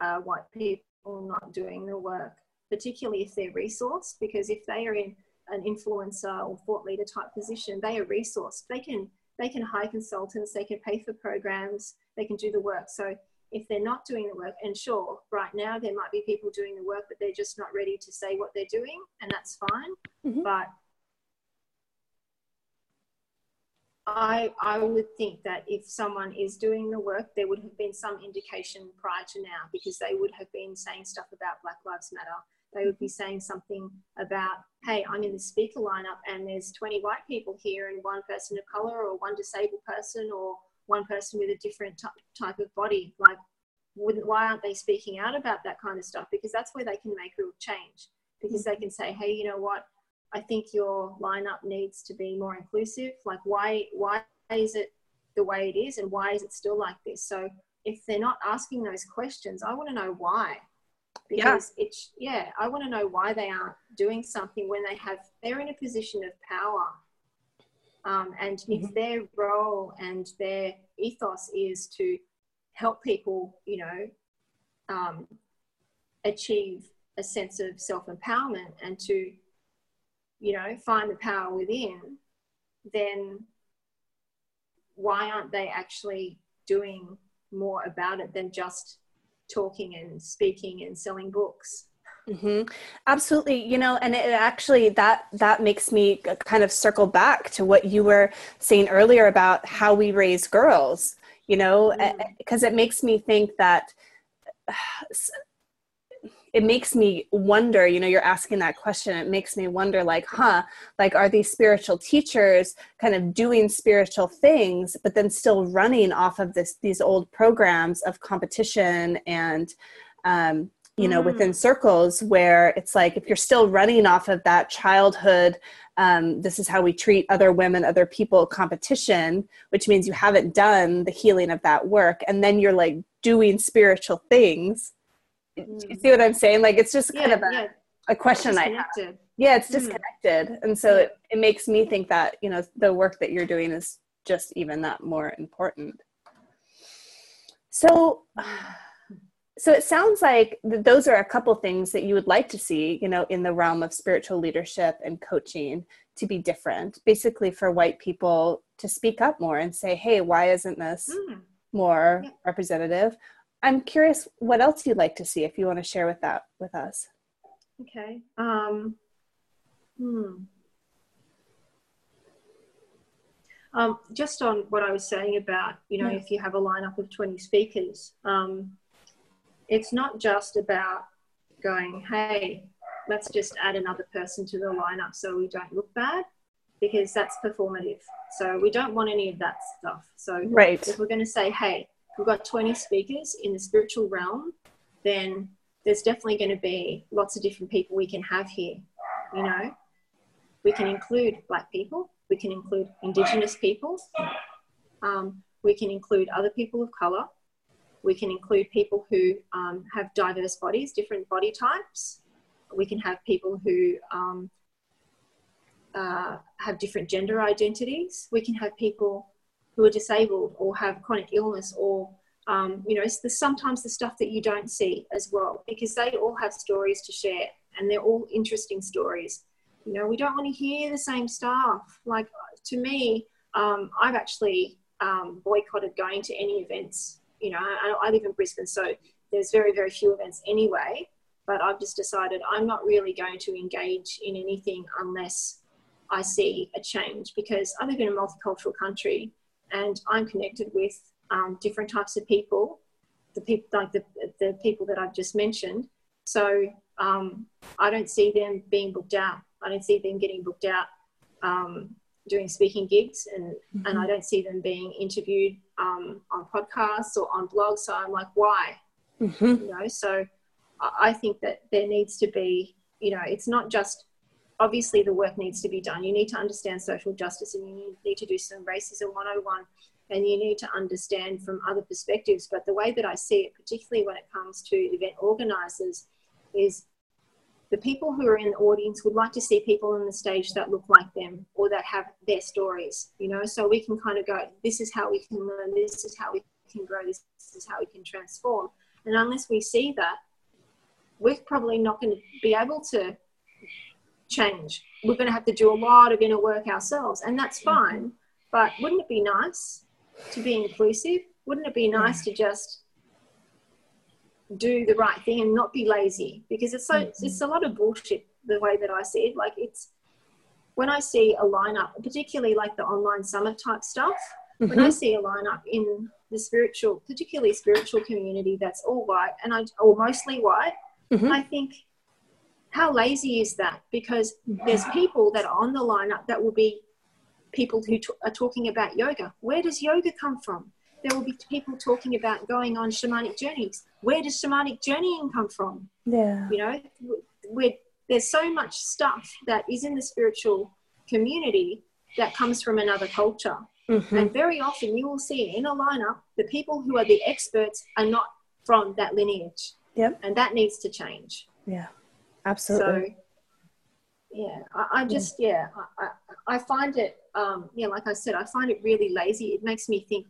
are white people not doing the work, particularly if they're resourced? Because if they are in an influencer or thought leader type position, they are resourced. They can they can hire consultants, they can pay for programs, they can do the work. So if they're not doing the work, and sure, right now there might be people doing the work, but they're just not ready to say what they're doing, and that's fine. Mm-hmm. But I, I would think that if someone is doing the work, there would have been some indication prior to now because they would have been saying stuff about Black Lives Matter they would be saying something about, hey, I'm in the speaker lineup and there's 20 white people here and one person of color or one disabled person or one person with a different t- type of body. Like, wouldn't, why aren't they speaking out about that kind of stuff? Because that's where they can make real change. Because they can say, hey, you know what? I think your lineup needs to be more inclusive. Like, why, why is it the way it is and why is it still like this? So, if they're not asking those questions, I want to know why because yeah. it's yeah i want to know why they aren't doing something when they have they're in a position of power um, and mm-hmm. if their role and their ethos is to help people you know um, achieve a sense of self-empowerment and to you know find the power within then why aren't they actually doing more about it than just talking and speaking and selling books. Mm-hmm. Absolutely, you know, and it actually that that makes me kind of circle back to what you were saying earlier about how we raise girls. You know, because mm. it makes me think that it makes me wonder you know you're asking that question it makes me wonder like huh like are these spiritual teachers kind of doing spiritual things but then still running off of this these old programs of competition and um, you know mm. within circles where it's like if you're still running off of that childhood um, this is how we treat other women other people competition which means you haven't done the healing of that work and then you're like doing spiritual things. You see what I'm saying? Like it's just kind yeah, of a, yeah. a question I have. Yeah, it's mm. disconnected. Mm. And so yeah. it, it makes me think that, you know, the work that you're doing is just even that more important. So so it sounds like those are a couple things that you would like to see, you know, in the realm of spiritual leadership and coaching to be different. Basically for white people to speak up more and say, "Hey, why isn't this mm. more representative?" I'm curious what else you'd like to see if you want to share with that with us. Okay. Um, hmm. Um, just on what I was saying about, you know, if you have a lineup of 20 speakers, um, it's not just about going, hey, let's just add another person to the lineup so we don't look bad, because that's performative. So we don't want any of that stuff. So right. if we're going to say, hey, We've got 20 speakers in the spiritual realm. then there's definitely going to be lots of different people we can have here. You know, we can include Black people, we can include Indigenous people, um, we can include other people of colour, we can include people who um, have diverse bodies, different body types. We can have people who um, uh, have different gender identities. We can have people who are disabled or have chronic illness or um, you know, the, sometimes the stuff that you don't see as well, because they all have stories to share and they're all interesting stories. You know, we don't want to hear the same stuff. Like to me, um, I've actually um, boycotted going to any events. You know, I, I live in Brisbane, so there's very, very few events anyway. But I've just decided I'm not really going to engage in anything unless I see a change because I live in a multicultural country and I'm connected with um, different types of people, the people like the, the people that I've just mentioned. So um, I don't see them being booked out. I don't see them getting booked out um, doing speaking gigs, and mm-hmm. and I don't see them being interviewed um, on podcasts or on blogs. So I'm like, why? Mm-hmm. You know, so I think that there needs to be, you know, it's not just obviously the work needs to be done. You need to understand social justice and you need to do some racism 101 and you need to understand from other perspectives. But the way that I see it, particularly when it comes to event organizers, is the people who are in the audience would like to see people on the stage that look like them or that have their stories, you know, so we can kind of go, this is how we can learn, this is how we can grow, this is how we can transform. And unless we see that, we're probably not going to be able to change. We're going to have to do a lot of inner work ourselves, and that's fine. But wouldn't it be nice to be inclusive? Wouldn't it be nice to just do the right thing and not be lazy? Because it's so mm-hmm. it's a lot of bullshit the way that I see it. Like it's when I see a lineup, particularly like the online summit type stuff, mm-hmm. when I mm-hmm. see a lineup in the spiritual, particularly spiritual community that's all white and I or mostly white, mm-hmm. I think how lazy is that? Because there's people that are on the lineup that will be people who t- are talking about yoga. Where does yoga come from? There will be people talking about going on shamanic journeys. Where does shamanic journeying come from? Yeah. You know, where there's so much stuff that is in the spiritual community that comes from another culture. Mm-hmm. And very often you will see in a lineup, the people who are the experts are not from that lineage. Yep. And that needs to change. Yeah. Absolutely. So, yeah, I, I just, yeah, I, I find it, um, yeah, like I said, I find it really lazy. It makes me think,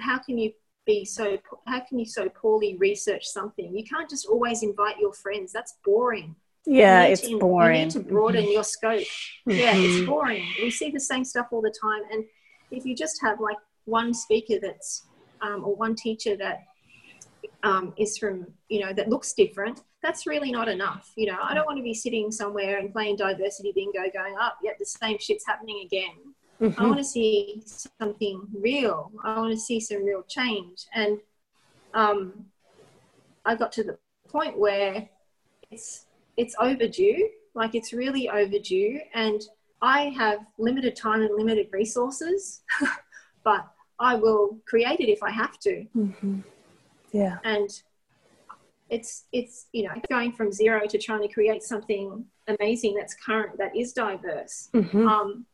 how can you be so, how can you so poorly research something? You can't just always invite your friends. That's boring. Yeah, it's to, boring. You need to broaden mm-hmm. your scope. Mm-hmm. Yeah, it's boring. We see the same stuff all the time. And if you just have like one speaker that's, um, or one teacher that um, is from, you know, that looks different, that's really not enough. You know, I don't want to be sitting somewhere and playing diversity bingo going up, yet the same shit's happening again. Mm-hmm. I want to see something real. I want to see some real change. And um, I got to the point where it's it's overdue. Like it's really overdue. And I have limited time and limited resources, but I will create it if I have to. Mm-hmm. Yeah. And it's it's you know going from zero to trying to create something amazing that's current that is diverse mm-hmm. um,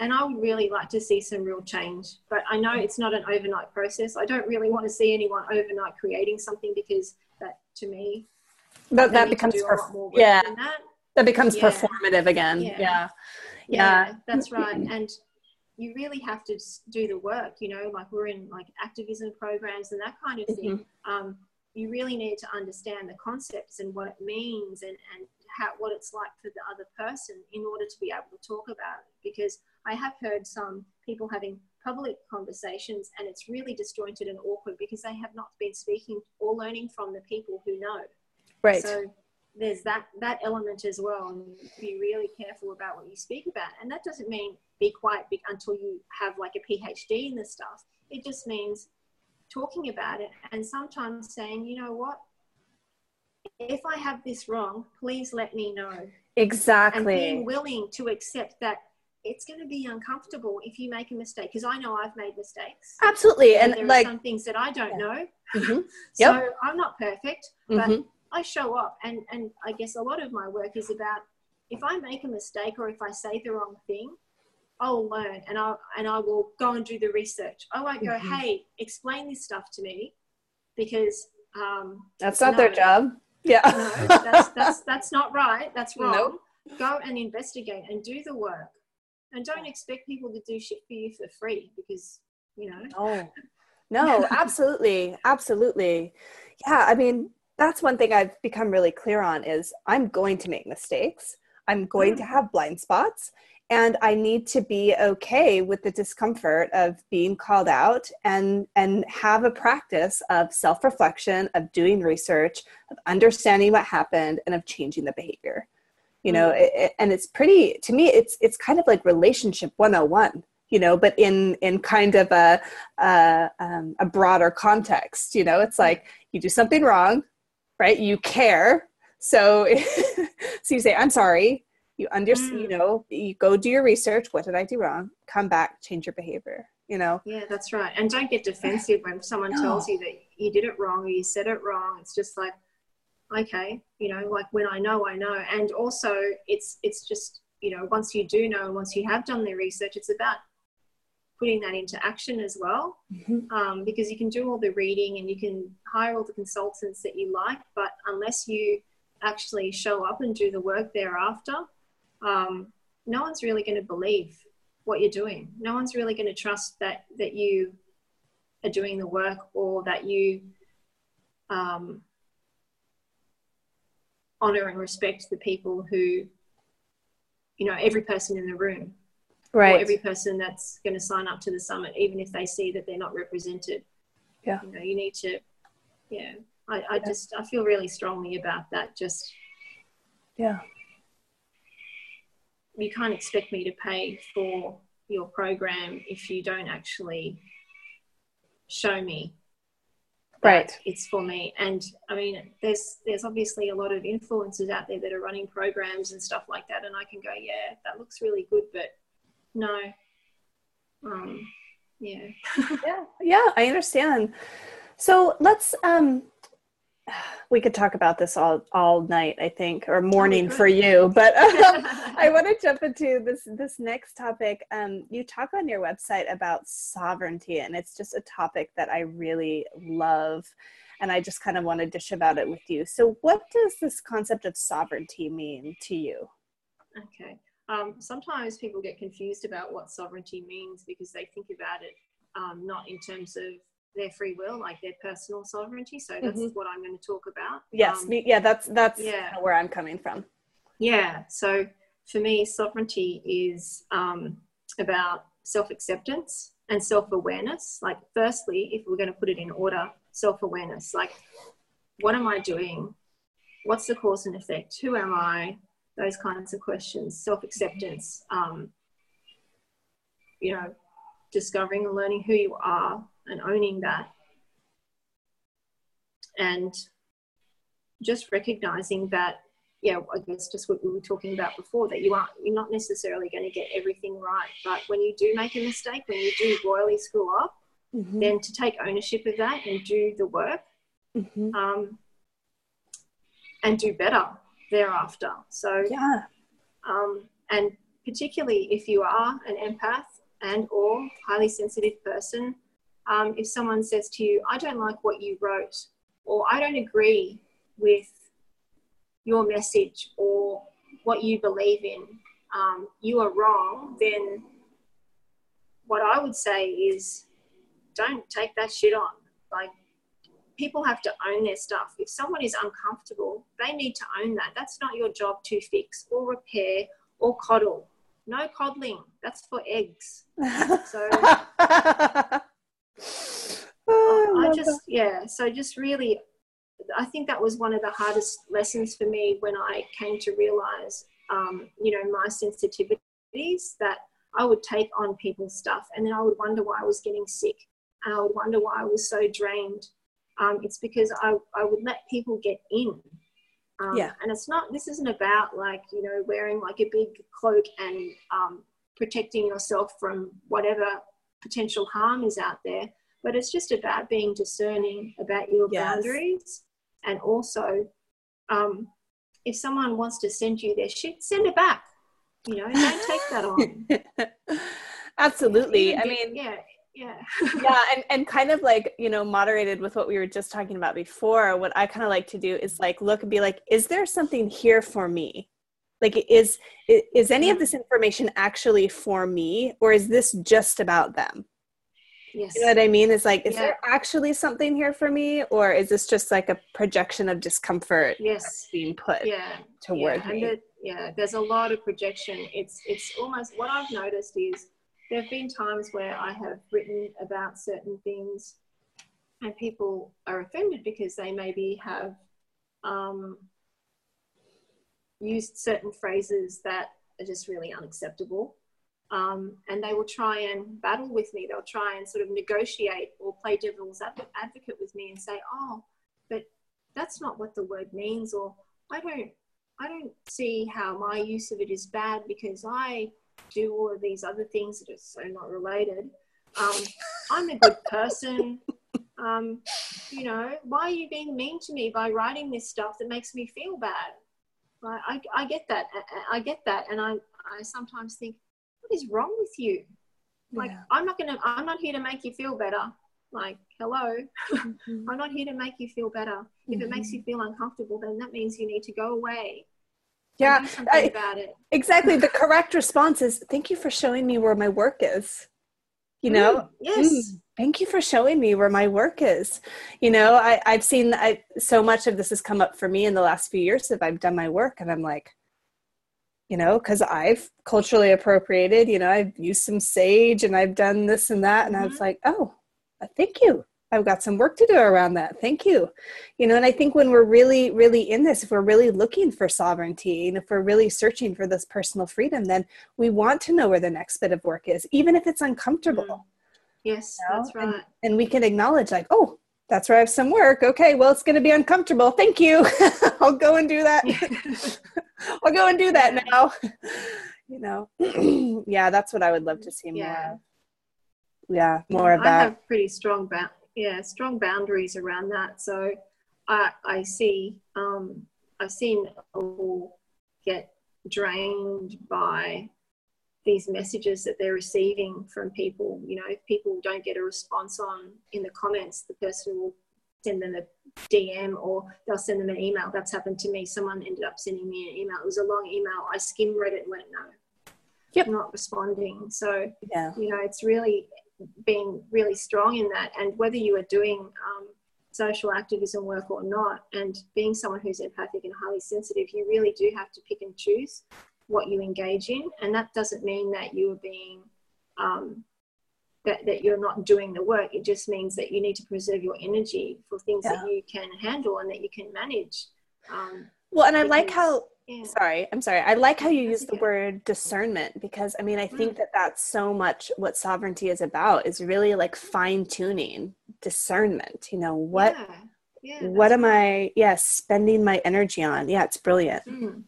and i would really like to see some real change but i know it's not an overnight process i don't really want to see anyone overnight creating something because that to me that, that becomes perf- yeah that. that. becomes yeah. performative again yeah. yeah. yeah that's right and you really have to do the work you know like we're in like activism programs and that kind of thing mm-hmm. um, you really need to understand the concepts and what it means and, and how, what it's like for the other person in order to be able to talk about it. Because I have heard some people having public conversations and it's really disjointed and awkward because they have not been speaking or learning from the people who know. Right. So there's that that element as well and be really careful about what you speak about and that doesn't mean be quiet until you have like a phd in the stuff it just means talking about it and sometimes saying, you know what, if I have this wrong, please let me know. Exactly. And being willing to accept that it's going to be uncomfortable if you make a mistake because I know I've made mistakes. Absolutely, and, and there like are some things that I don't Yeah. know. Mhm. so I'm not perfect, but Mhm. I show up, and and I guess a lot of my work is about if I make a mistake or if I say the wrong thing, I'll learn and I and I will go and do the research. I won't go, Mhm. hey, explain this stuff to me, because um, that's not their job. Yeah. no, that's that's that's not right. That's wrong. Nope. Go and investigate and do the work, and don't expect people to do shit for you for free because you know. No, no, absolutely, absolutely. Yeah, I mean, that's one thing I've become really clear on is I'm going to make mistakes. I'm going to have blind spots, and I need to be okay with the discomfort of being called out and and have a practice of self-reflection, of doing research, of understanding what happened, and of changing the behavior. You know, it, it- and it's pretty to me. It's it's kind of like relationship 101 you know but in in kind of a a, um, a broader context you know it's like you do something wrong right you care so so you say i'm sorry you understand you Mm. know you go do your research what did i do wrong come back change your behavior you know Yeah, that's right. And don't get defensive when someone tells you that you did it wrong or you said it wrong. It's just like, okay, you know, like when I know, I know. And also, it's it's just you know, once you do know and once you have done the research, it's about putting that into action as well. Um, because you can do all the reading and you can hire all the consultants that you like, but unless you actually show up and do the work thereafter, um, no one's really going to believe what you're doing. No one's really going to trust that that you are doing the work or that you um, honor and respect the people who, you know, every person in the room or right every person that's going to sign up to the summit, even if they see that they're not represented. Yeah. You know, you need to, yeah. I, I Yeah. just, I feel really strongly about that. Just, yeah you can't expect me to pay for your program if you don't actually show me right. it's for me. And i mean there's there's obviously a lot of influencers out there that are running programs and stuff like that and i can go yeah that looks really good but no. Um yeah. Yeah yeah i understand. So let's um we could talk about this all all night i think or morning for you but um, i want to jump into this this next topic. Um you talk on your website about sovereignty and it's just a topic that i really love and i just kind of want to dish about it with you. So what does this concept of sovereignty mean to you? Okay. Um, sometimes people get confused about what sovereignty means because they think about it um, not in terms of their free will, like their personal sovereignty. So that's Mhm. what I'm going to talk about. yes Um, me, yeah that's that's yeah. where i'm coming from yeah. So for me, sovereignty is um, about self acceptance and self awareness. Like, firstly, if we're going to put it in order, self awareness. Like, what am I doing? What's the cause and effect? Who am I? Those kinds of questions. Self acceptance. Um, you know, discovering and learning who you are and owning that. And just recognizing that yeah, I guess just what we were talking about before that you aren't you're not necessarily going to get everything right, but when you do make a mistake, when you do royally screw up, Mhm. then to take ownership of that and do the work Mhm. um, and do better thereafter. So yeah um, and particularly if you are an empath and or highly sensitive person um, if someone says to you i don't like what you wrote or i don't agree with your message or what you believe in um, you are wrong then what i would say is don't take that shit on like people have to own their stuff. If someone is uncomfortable, they need to own that. That's not your job to fix or repair or coddle. No coddling. That's for eggs. So I just, yeah. So just really, I think that was one of the hardest lessons for me when I came to realize, um, you know, my sensitivities that I would take on people's stuff and then I would wonder why I was getting sick and I would wonder why I was so drained. Um, it's because I, I would let people get in. Um, Yeah. And it's not, this isn't about like, you know, wearing like a big cloak and um, protecting yourself from whatever potential harm is out there. But it's just about being discerning about your yes. boundaries and also um, if someone wants to send you their shit, send it back. You know, don't take that on. Absolutely. I mean, yeah, yeah. yeah, and, and kind of like, you know, moderated with what we were just talking about before, what I kind of like to do is like look and be like, is there something here for me? Like is is any of this information actually for me or is this just about them? Yes. You know what I mean? It's like, is yeah. there actually something here for me, or is this just like a projection of discomfort? Yes, being put yeah toward yeah. me. Yeah, there's a lot of projection. It's it's almost what I've noticed is there have been times where I have written about certain things, and people are offended because they maybe have um, used certain phrases that are just really unacceptable um, and they will try and battle with me. They'll try and sort of negotiate or play devil's advocate with me and say, "Oh, but that's not what the word means," or "I don't, I don't see how my use of it is bad because I do all of these other things that are so not related. Um, I'm a good person. Um, you know, why are you being mean to me by writing this stuff that makes me feel bad?" I, I, I get that. I, I get that, and I, I sometimes think what is wrong with you? Like, yeah. I'm not gonna, I'm not here to make you feel better. Like, hello, mm-hmm. I'm not here to make you feel better. If mm-hmm. it makes you mm-hmm. feel uncomfortable, then that means you need to go away. Yeah, I, about it. Exactly. The correct response is, "Thank you for showing me where my work is." You know, mm, yes. Mm, thank you for showing me where my work is. You know, I, I've seen I, so much of this has come up for me in the last few years that I've done my work, and I'm like, you know, because I've culturally appropriated, you know, I've used some sage and I've done this and that. And mm-hmm. I was mm-hmm. like, oh, thank you. I've got some work to do around that. Thank you. You know, and I think when we're really, really in this, if we're really looking for sovereignty and if we're really searching for this personal freedom, then we want to know where the next bit of work is, even if it's uncomfortable. Mm. Yes, you know? that's right. And, and we can acknowledge, like, oh, that's where I have some work. Okay, well, it's going to be uncomfortable. Thank you. I'll go and do that. I'll go and do that now. you know, yeah, that's what I would love to see yeah. more. Yeah, more of that. I have pretty strong, ba- yeah, strong boundaries around that. So I, I see, um, I've seen people get drained by these messages that they're receiving from people. You know, if people don't get a response on in the comments, the person will send them a DM or they'll send them an email. That's happened to me. Someone ended up sending me an email. It was a long email. I skim read it and went, no, yep. not responding. So, yeah. you know, it's really being really strong in that. And whether you are doing um, social activism work or not, and being someone who's empathic and highly sensitive, you really do have to pick and choose what you engage in. And that doesn't mean that you are being, um, that, that you're not doing the work. It just means that you need to preserve your energy for things yeah. that you can handle and that you can manage. Um, well, and I like how, yeah. sorry, I'm sorry. I like how you use the word discernment because I mean, I think mm. that that's so much what sovereignty is about is really like fine tuning discernment. You know, what, yeah. what am I, yes, yeah, spending my energy on? Yeah, it's brilliant. Mm.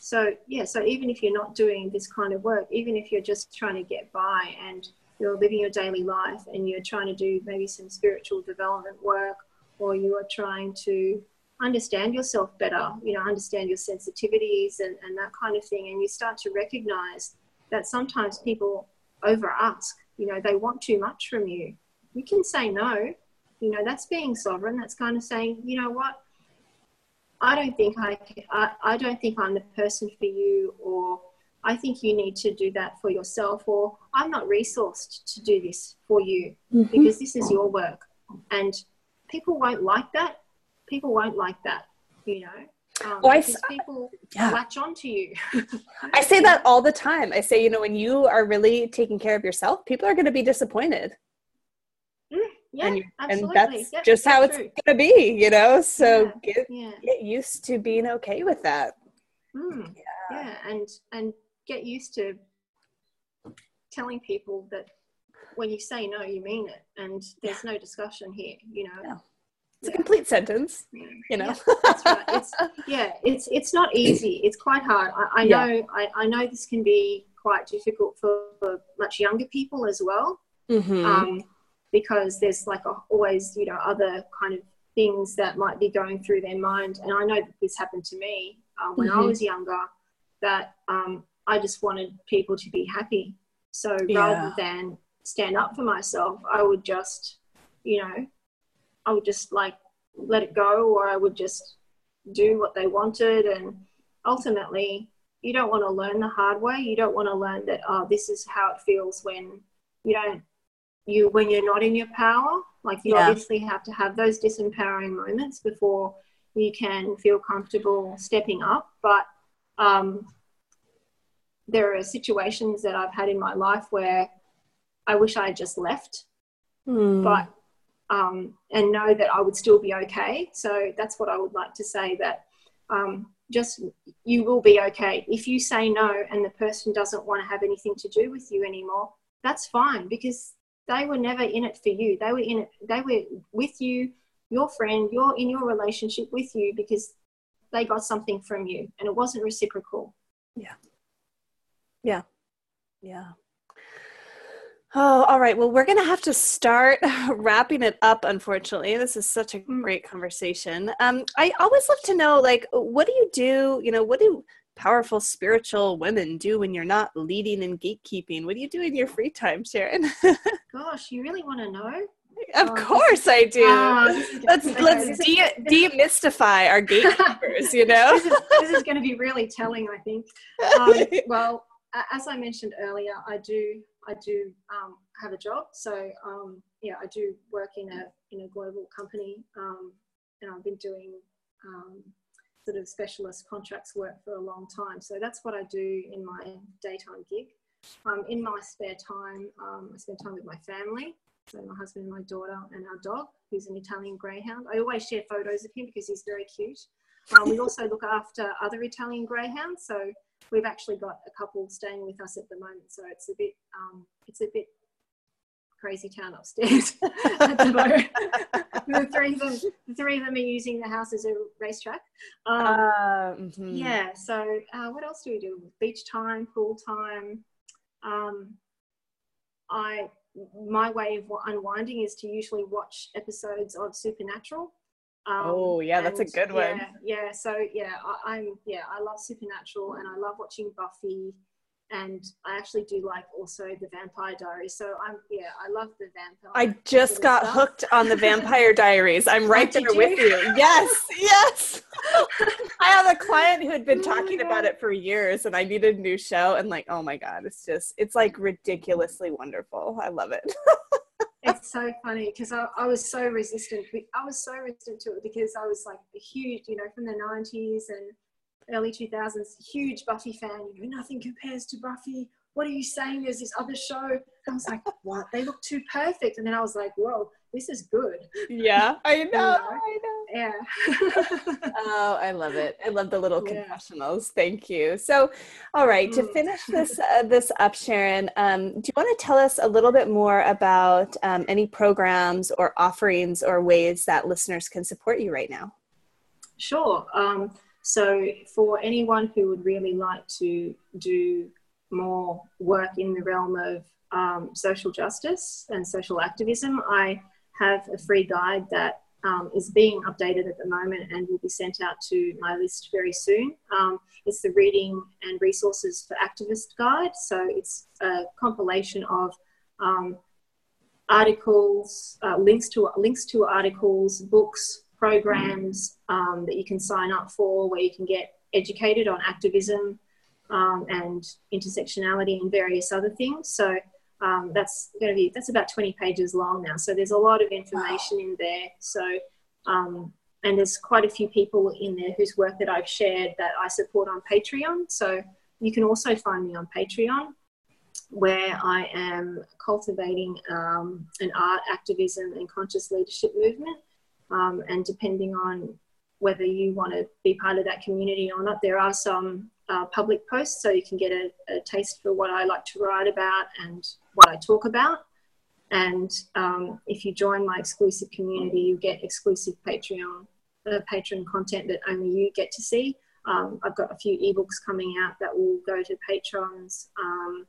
So, yeah, so even if you're not doing this kind of work, even if you're just trying to get by and you're living your daily life and you're trying to do maybe some spiritual development work or you are trying to understand yourself better, you know, understand your sensitivities and, and that kind of thing, and you start to recognize that sometimes people over ask, you know, they want too much from you. You can say no. You know, that's being sovereign. That's kind of saying, you know what, I don't think I, I, I don't think I'm the person for you, or I think you need to do that for yourself, or I'm not resourced to do this for you mm-hmm. because this is your work. And people won't like that. People won't like that, you know. Um, well, I, people yeah. latch onto you. I say that all the time. I say, you know, when you are really taking care of yourself, people are going to be disappointed. Yeah, and, absolutely. and that's yep, just how it's going to be, you know? So yeah, get, yeah. get used to being okay with that. Mm, yeah. yeah, and and get used to telling people that when you say no, you mean it, and there's no discussion here. You know, yeah. it's a complete sentence. You know, that's right. It's yeah, it's it's not easy. It's quite hard. I, I know. I, I know this can be quite difficult for, for much younger people as well. Mm-hmm. Um, because there's like a, always, you know, other kind of things that might be going through their mind. And I know that this happened to me uh, when I Mhm. was younger, that um, I just wanted people to be happy. So Yeah. rather than stand up for myself, I would just, you know, I would just like let it go, or I would just do what they wanted. And ultimately, you don't want to learn the hard way. You don't want to learn that, oh, this is how it feels when you don't, you, when you're not in your power. Like you Yeah. obviously have to have those disempowering moments before you can feel comfortable stepping up. But um, there are situations that I've had in my life where I wish I had just left, Mm. but um, and know that I would still be okay. So that's what I would like to say that um, just you will be okay. If you say no and the person doesn't want to have anything to do with you anymore, that's fine because they were never in it for you. They were in it, they were with you, your friend, you're in your relationship with you because they got something from you and it wasn't reciprocal. Yeah. Oh, all right. Well, we're going to have to start wrapping it up, unfortunately. This is such a Mm. great conversation. Um, I always love to know, like, what do you do? You know, what do powerful spiritual women do when you're not leading and gatekeeping? What do you do in your free time, Sharon? Gosh, you really want to know? of Oh, course I do. Ah, let's let's de- demystify our gatekeepers, you know? this is, this is going to be really telling, I think. Um, well, as I mentioned earlier, I do I do um, have a job. So um, yeah, I do work in a in a global company, um, and I've been doing um, sort of specialist contracts work for a long time. So that's what I do in my daytime gig. Um, in my spare time, um, I spend time with my family. So my husband, my daughter, and our dog, who's an Italian greyhound. I always share photos of him because he's very cute. We also look after other Italian greyhounds. So we've actually got a couple staying with us at the moment. So it's a bit, um, it's a bit crazy town upstairs at the moment. the three of them, the three of them are using the house as a racetrack. Um, Uh, mhm. yeah. So uh, what else do we do? Beach time, pool time. Um, I my way of unwinding is to usually watch episodes of Supernatural. Um, Oh, yeah, that's a and good one. Yeah, yeah. So yeah, I, I'm yeah, I love Supernatural and I love watching Buffy, and I actually do like also the Vampire Diaries. So I'm yeah, I love the vampire. I just got stuff. hooked on the Vampire Diaries. I'm right there with you? you. Yes, yes. I have a client who had been Oh talking about it for years, and I needed a new show. And like, oh my god, it's just, it's like ridiculously wonderful. I love it. it's so funny because I, I was so resistant. I was so resistant to it because I was like a huge, you know, from the 90s and early 2000s, huge Buffy fan. You know, nothing compares to Buffy. What are you saying? There's this other show. I was like, what? They look too perfect. And then I was like, whoa, this is good. Yeah, I know. know? I know. Yeah. Oh, I love it. I love the little Yeah. confessionals. Thank you. So, all right, to Mm. finish this uh, this up, Sharon, um, do you want to tell us a little bit more about um, any programs or offerings or ways that listeners can support you right now? Sure. Um, so, for anyone who would really like to do more work in the realm of um, social justice and social activism, I have a free guide that um, is being updated at the moment and will be sent out to my list very soon. Um, it's the Reading and Resources for Activist Guide. So, it's a compilation of um, articles, uh, links to links to articles, books, programs um, that you can sign up for, where you can get educated on activism um, and intersectionality and various other things. So um, that's going to be that's about 20 pages long now. So there's a lot of information in there. So um, and there's quite a few people in there whose work that I've shared that I support on Patreon. So you can also find me on Patreon where I am cultivating um, an art, activism, and conscious leadership movement. Um, and depending on whether you want to be part of that community or not, there are some uh, public posts so you can get a, a, taste for what I like to write about and what I talk about. And um, if you join my exclusive community, you get exclusive Patreon, uh, Patreon content that only you get to see. Um, I've got a few ebooks coming out that will go to patrons. Um,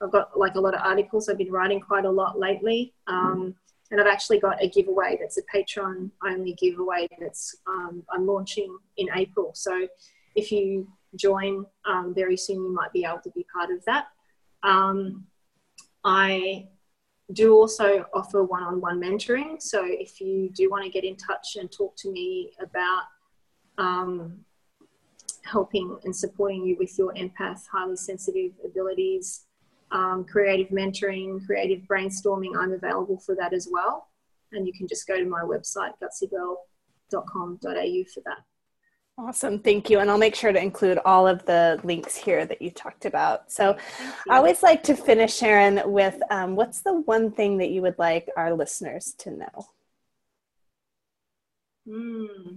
I've got like a lot of articles. I've been writing quite a lot lately. Um, and I've actually got a giveaway that's a Patreon only giveaway that's um, I'm launching in April. So if you join um, very soon, you might be able to be part of that. I do also offer one on one mentoring. So if you do want to get in touch and talk to me about um, helping and supporting you with your empath, highly sensitive abilities, um, creative mentoring, creative brainstorming, I'm available for that as well. And you can just go to my website, gutsygirl.com.au for that. Awesome. Thank you. And I'll make sure to include all of the links here that you talked about. So I always like to finish, Sharon, with um, what's the one thing that you would like our listeners to know? Hmm.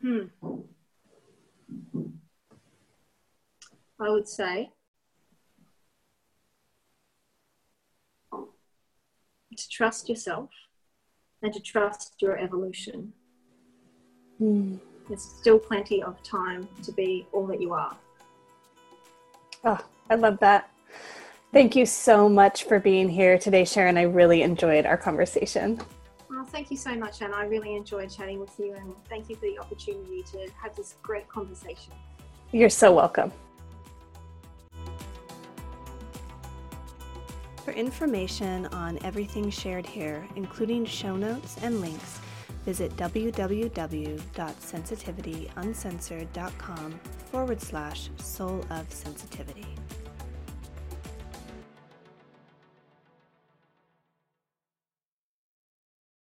Hmm. I would say to trust yourself and to trust your evolution. Mm. There's still plenty of time to be all that you are. Oh, I love that. Thank you so much for being here today, Sharon. I really enjoyed our conversation. Well, thank you so much, Anna. I really enjoyed chatting with you, and thank you for the opportunity to have this great conversation. You're so welcome. For information on everything shared here, including show notes and links, visit www.sensitivityuncensored.com forward slash soul of sensitivity.